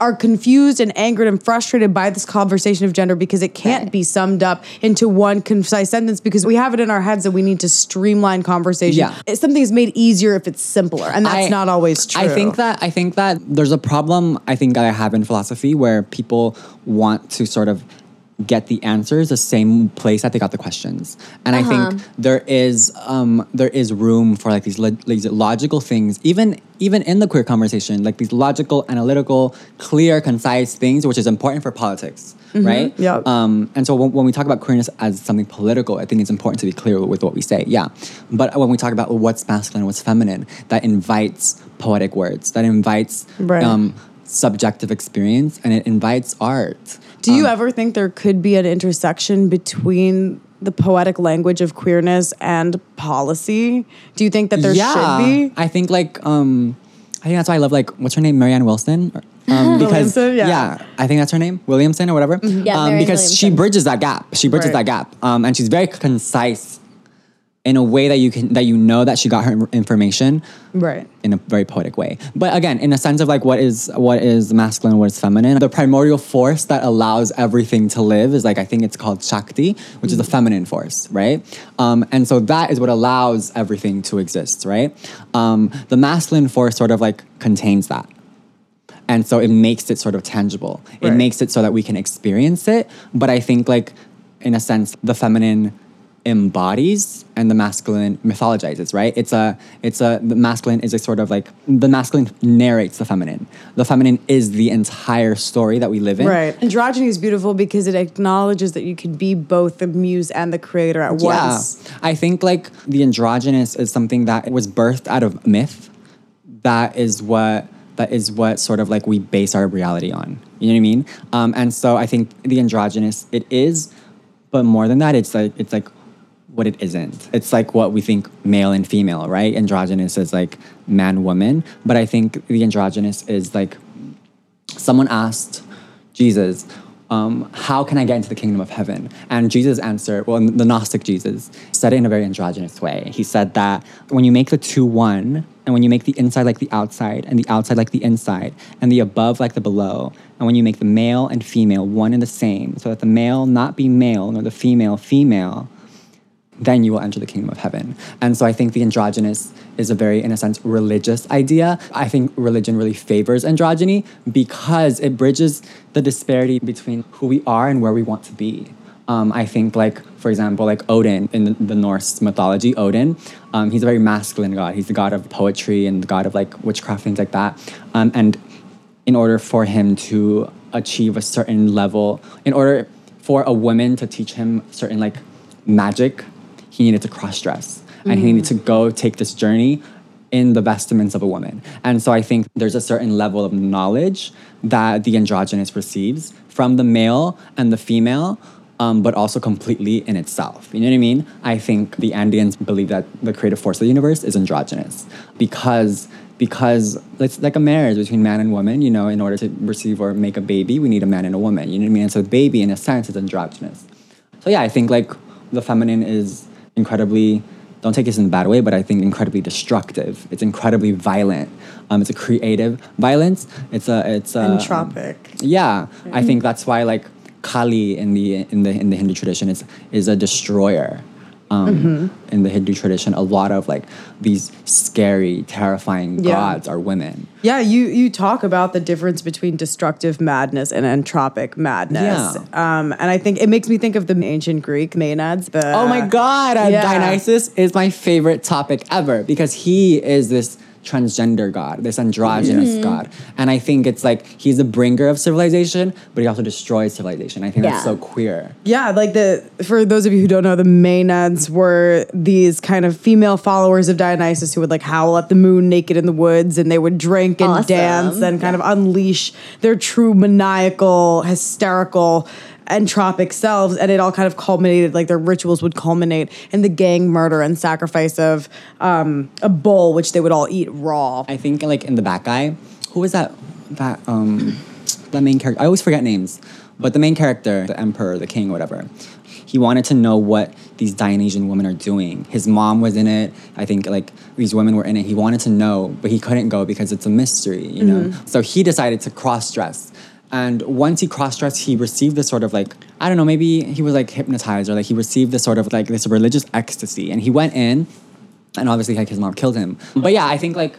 are confused and angered and frustrated by this conversation of gender because it can't Right. be summed up into one concise sentence because we have it in our heads that we need to streamline conversation. Yeah. Something is made easier if it's simpler, and that's I- not always true. I think that I think that there's a problem I think I have in philosophy where people want to sort of get the answers the same place that they got the questions, and I think there is um, there is room for like these, lo- these logical things, even even in the queer conversation, like these logical, analytical, clear, concise things, which is important for politics, right? yeah Um, and so when, when we talk about queerness as something political, I think it's important to be clear with what we say. Yeah. But when we talk about what's masculine, what's feminine, that invites poetic words, that invites Right. um, subjective experience, and it invites art. Do Um, you ever think there could be an intersection between the poetic language of queerness and policy? Do you think that there should be? I think like um, I think that's why I love like what's her name, Marianne Wilson. Um, <laughs> because Williamson, yeah. I think that's her name, Williamson or whatever. Yeah, um, Marianne because she bridges that gap. She bridges Right. that gap, um, and she's very concise in a way that you can that you know that she got her information Right. in a very poetic way. But again, in a sense of like what is what is masculine, what is feminine, the primordial force that allows everything to live is like I think it's called Shakti, which is the feminine force, right? Um, and so that is what allows everything to exist, right? Um, the masculine force sort of like contains that. And so it makes it sort of tangible. It makes it so that we can experience it. But I think like in a sense, the feminine embodies and the masculine mythologizes, right? It's a it's a the masculine is a sort of like the masculine narrates the feminine. The feminine is the entire story that we live in. Right. Androgyny is beautiful because it acknowledges that you can be both the muse and the creator at Yeah. once. I think like the androgynous is something that was birthed out of myth. That is what that is what sort of like we base our reality on. You know what I mean? Um, and so I think the androgynous it is, but more than that, it's like it's like what it isn't. It's like what we think male and female, right? Androgynous is like man woman, but I think the androgynous is like someone asked Jesus, um, how can I get into the kingdom of heaven? And Jesus answered, well, the Gnostic Jesus said it in a very androgynous way. He said that when you make the two one, and when you make the inside like the outside, and the outside like the inside, and the above like the below, and when you make the male and female one and the same, so that the male not be male, nor the female female, then you will enter the kingdom of heaven. And so I think the androgynous is a very, in a sense, religious idea. I think religion really favors androgyny because it bridges the disparity between who we are and where we want to be. Um, I think, like, for example, like Odin in the, the Norse mythology, Odin, um, he's a very masculine god. He's the god of poetry and the god of like witchcraft, things like that. Um, and in order for him to achieve a certain level, in order for a woman to teach him certain like magic, he needed to cross dress and he needed to go take this journey in the vestments of a woman. And so I think there's a certain level of knowledge that the androgynous receives from the male and the female. Um, but also completely in itself. You know what I mean? I think the Andeans believe that the creative force of the universe is androgynous because because it's like a marriage between man and woman. You know, in order to receive or make a baby, we need a man and a woman. You know what I mean? And so the baby, in a sense, is androgynous. So yeah, I think like the feminine is incredibly don't take this in a bad way, but I think incredibly destructive. It's incredibly violent. Um, it's a creative violence. It's a it's a Entropic. yeah, I think that's why like Kali in the in the in the Hindu tradition is is a destroyer. Um, Mm-hmm. In the Hindu tradition, a lot of like these scary, terrifying Yeah. gods are women. Yeah, you you talk about the difference between destructive madness and entropic madness. Yeah. Um, and I think it makes me think of the ancient Greek Maenads. The Oh my God, uh, yeah. Dionysus is my favorite topic ever because he is this transgender god, this androgynous Mm-hmm. god. And I think it's like he's the bringer of civilization, but he also destroys civilization. I think that's so queer. Yeah, like the for those of you who don't know, the Maenads were these kind of female followers of Dionysus who would like howl at the moon naked in the woods, and they would drink and Awesome. dance and kind of unleash their true maniacal, hysterical, entropic selves, and it all kind of culminated like their rituals would culminate in the gang murder and sacrifice of um, a bull, which they would all eat raw. I think like in the Bacchae, who was that? That um, that main character. I always forget names, but the main character, the emperor, the king, whatever. He wanted to know what these Dionysian women are doing. His mom was in it. I think like these women were in it. He wanted to know, but he couldn't go because it's a mystery, you know. So he decided to cross dress. And once he cross dressed, he received this sort of like I don't know, maybe he was like hypnotized or like he received this sort of like this religious ecstasy. And he went in, and obviously like his mom killed him. Mm-hmm. But yeah, I think like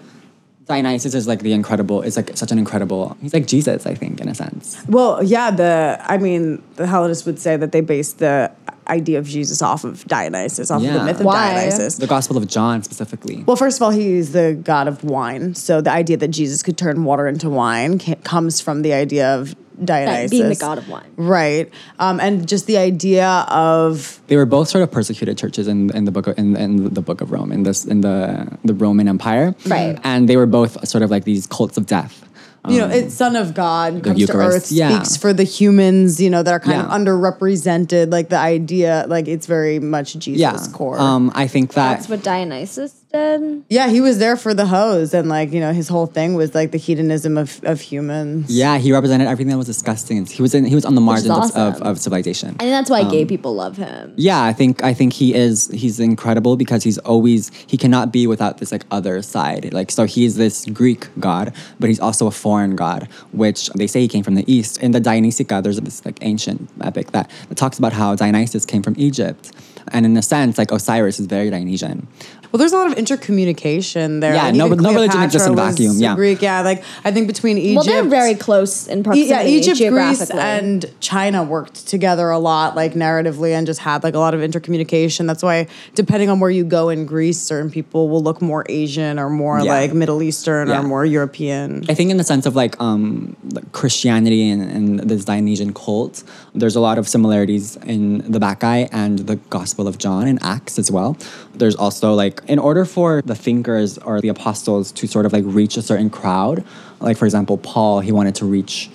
Dionysus is like the incredible. It's like such an incredible. He's like Jesus, I think, in a sense. Well, yeah, the I mean, the Hellenists would say that they based the idea of Jesus off of Dionysus, off of the myth of Why? Dionysus. The Gospel of John specifically. Well, first of all, he's the god of wine. So the idea that Jesus could turn water into wine ca- comes from the idea of Dionysus being the god of wine. right? Um, and just the idea of They were both sort of persecuted churches in, in the book of, in, in the book of Rome in this in the the Roman Empire, Right. And they were both sort of like these cults of death. You know, it's Son of God comes to Eucharist, earth, yeah. speaks for the humans, you know, that are kind Yeah. of underrepresented. Like the idea, like it's very much Jesus' Yeah. core. Um, I think that That's what Dionysus did. yeah, he was there for the hose, and like you know, his whole thing was like the hedonism of, of humans. yeah, he represented everything that was disgusting. He was in he was on the margins of, of, of civilization. I think that's why gay um, people love him. Yeah, I think I think he is he's incredible because he's always he cannot be without this like other side. Like so he's this Greek god, but he's also a foreign god, which they say he came from the east. In the Dionysiaca, there's this like ancient epic that, that talks about how Dionysus came from Egypt. And in a sense, like Osiris is very Dionysian. Well, there's a lot of intercommunication there. Yeah, Like, no- no religion exists in vacuum, yeah. Greek. Yeah, like I think between Egypt, Well, they're very close in proximity. yeah, Egypt, Greece, and China worked together a lot, like narratively, and just had like a lot of intercommunication. That's why, depending on where you go in Greece, certain people will look more Asian or more Yeah. like Middle Eastern Yeah. or more European. I think in the sense of like um, like Christianity and, and this Dionysian cult, there's a lot of similarities in the Bacchae and the Gospel of John and Acts as well. There's also like in order for the thinkers or the apostles to sort of like reach a certain crowd, like for example, Paul, he wanted to reach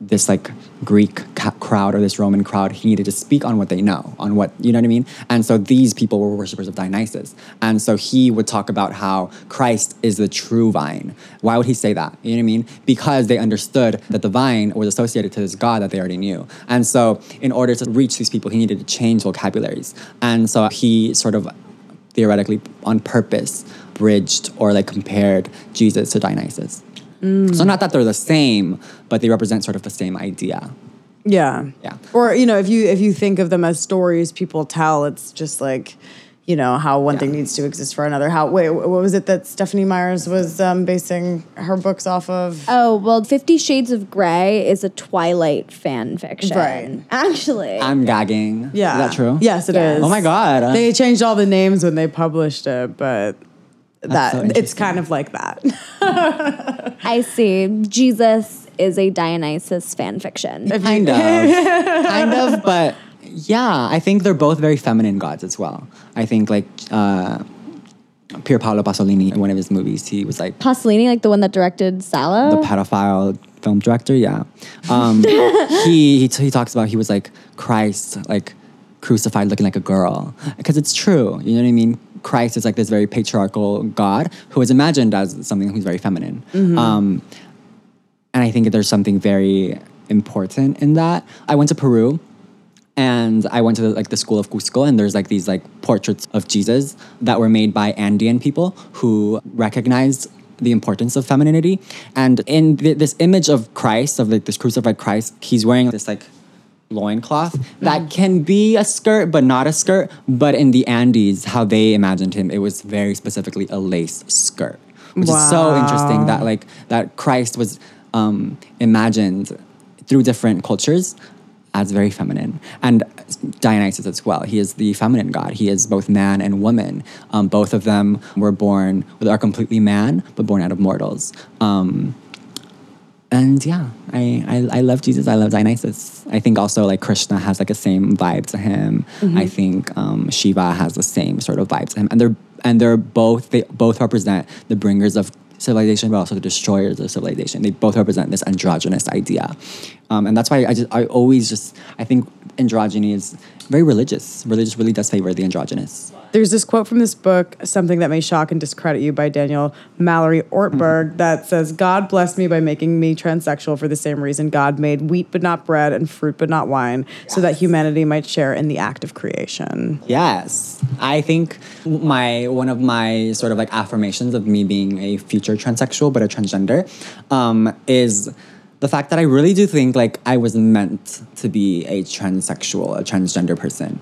this like Greek ca- crowd or this Roman crowd, he needed to speak on what they know, on what, you know what I mean? And so these people were worshippers of Dionysus. And so he would talk about how Christ is the true vine. Why would he say that? You know what I mean? Because they understood that the vine was associated to this God that they already knew. And so in order to reach these people, he needed to change vocabularies. And so he sort of theoretically on purpose bridged or like compared Jesus to Dionysus. Mm. So not that they're the same, but they represent sort of the same idea. Yeah. Yeah. Or you know, if you if you think of them as stories people tell, it's just like, you know, how one thing needs to exist for another. How wait, what was it that Stephenie Myers was um, basing her books off of? Oh, well, Fifty Shades of Grey is a Twilight fan fiction. Right. Actually. I'm gagging. yeah. Is that true? Yes, it is. Yes. Oh my God. They changed all the names when they published it, but that so it's kind of like that. <laughs> I see. Jesus is a Dionysus fan fiction. Kind of. <laughs> kind of, but yeah, I think they're both very feminine gods as well. I think like uh, Pier Paolo Pasolini in one of his movies, he was like Pasolini, like the one that directed Salò. the pedophile film director. Yeah, um, <laughs> he, he he talks about he was like Christ, like crucified, looking like a girl, because it's true. You know what I mean? Christ is like this very patriarchal God who is imagined as something who's very feminine. Um, and I think there's something very important in that. I went to Peru. And I went to the, like the school of Cusco, and there's like these like portraits of Jesus that were made by Andean people who recognized the importance of femininity. And in th- this image of Christ, of like this crucified Christ, he's wearing this like loincloth that can be a skirt but not a skirt. But in the Andes, how they imagined him, it was very specifically a lace skirt. Which is so interesting that like that Christ was um, imagined through different cultures as very feminine. And Dionysus as well. He is the feminine god. He is both man and woman. Um, both of them were born, are completely man, but born out of mortals. Um, and yeah, I, I I love Jesus. I love Dionysus. I think also like Krishna has like a same vibe to him. I think um, Shiva has the same sort of vibe to him, and they're and they're both they both represent the bringers of civilization, but also the destroyers of civilization. They both represent this androgynous idea, um, and that's why I just I always just I think androgyny is very religious. Religious really does favor the androgynous. There's this quote from this book, Something That May Shock and Discredit You by Daniel Mallory Ortberg, <laughs> that says, God blessed me by making me transsexual for the same reason God made wheat but not bread and fruit but not wine, so that humanity might share in the act of creation. Yes, I think my one of my sort of like affirmations of me being a future transsexual but a transgender um, is the fact that I really do think like I was meant to be a transsexual, a transgender person.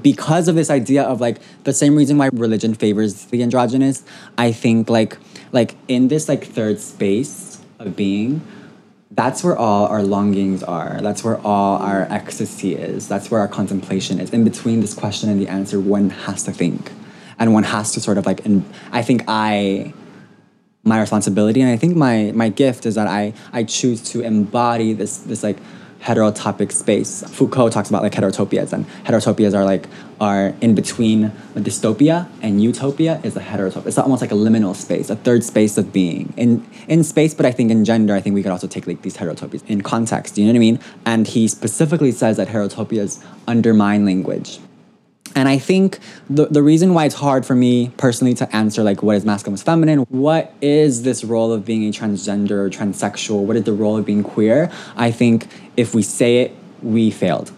Because of this idea of like the same reason why religion favors the androgynous, I think like like in this like third space of being, that's where all our longings are. That's where all our ecstasy is. That's where our contemplation is. In between this question and the answer, one has to think. And one has to sort of like, and I think I, my responsibility and I think my, my gift is that I, I choose to embody this, this like heterotopic space. Foucault talks about like heterotopias and heterotopias are like, are in between dystopia and utopia is a heterotopia. It's almost like a liminal space, a third space of being in in space. But I think in gender, I think we could also take like these heterotopias in context. You know what I mean? And he specifically says that heterotopias undermine language. And I think the, the reason why it's hard for me personally to answer like what is masculine, what's feminine, what is this role of being a transgender or transsexual, what is the role of being queer? I think if we say it, we failed.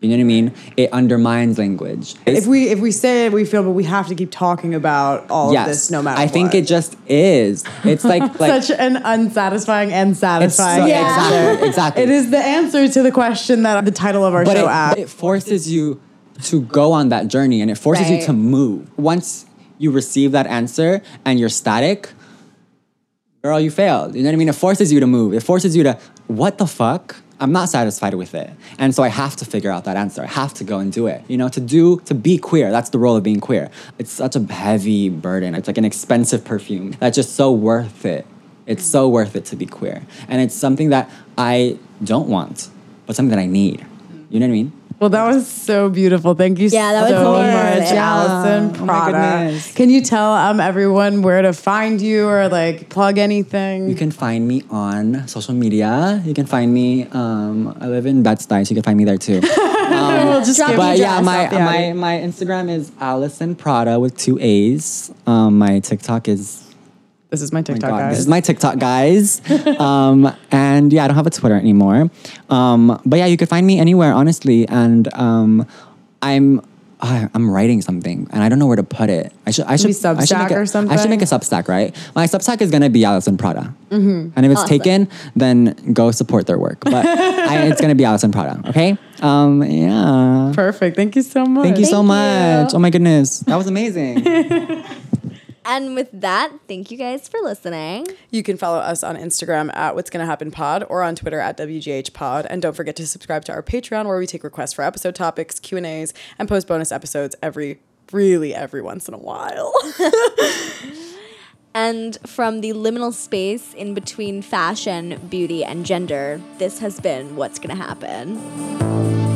You know what I mean? It undermines language. If we if we say it, we feel, but we have to keep talking about all of this no matter I think what. it just is. It's like <laughs> like Such an unsatisfying and it's so- satisfying Yeah. exactly exactly. It is the answer to the question that the title of our but show it, asks. it forces you to go on that journey and it forces you to move. Once you receive that answer and you're static, girl, you failed. You know what I mean? It forces you to move. It forces you to, what the fuck? I'm not satisfied with it. And so I have to figure out that answer. I have to go and do it. You know, to do, to be queer, that's the role of being queer. It's such a heavy burden. It's like an expensive perfume that's just so worth it. It's so worth it to be queer. And it's something that I don't want, but something that I need. You know what I mean? Well, that was so beautiful. Thank you Yeah, that was so amazing. much, Yeah. Alison Oh my Prada. goodness. Can you tell um, everyone where to find you or like plug anything? You can find me on social media. You can find me. Um, I live in Bed-Stuy, so you can find me there too. <laughs> we'll just Drop give but yeah, my my my Instagram is Alison Prada with two A's. Um, my TikTok is. This is my oh my TikTok, God, guys. This is my TikTok, guys. <laughs> um, and yeah, I don't have a Twitter anymore. Um, but yeah, you can find me anywhere, honestly. And um, I'm. I- I'm writing something and I don't know where to put it. I should I should, Maybe I should make a, or I should make a Substack, right? My Substack is gonna be Alison Prada, Mm-hmm. and if it's Awesome. taken, then go support their work. But I, it's gonna be Alison Prada, okay? Um, yeah. Perfect. Thank you so much. Thank you so Thank much. you. Oh my goodness, that was amazing. <laughs> And with that, thank you guys for listening. You can follow us on Instagram at What's Gonna Happen Pod or on Twitter at WGH Pod. And don't forget to subscribe to our Patreon where we take requests for episode topics, Q and A's, and post bonus episodes every really every once in a while. <laughs> And from the liminal space in between fashion, beauty, and gender, this has been What's Gonna Happen.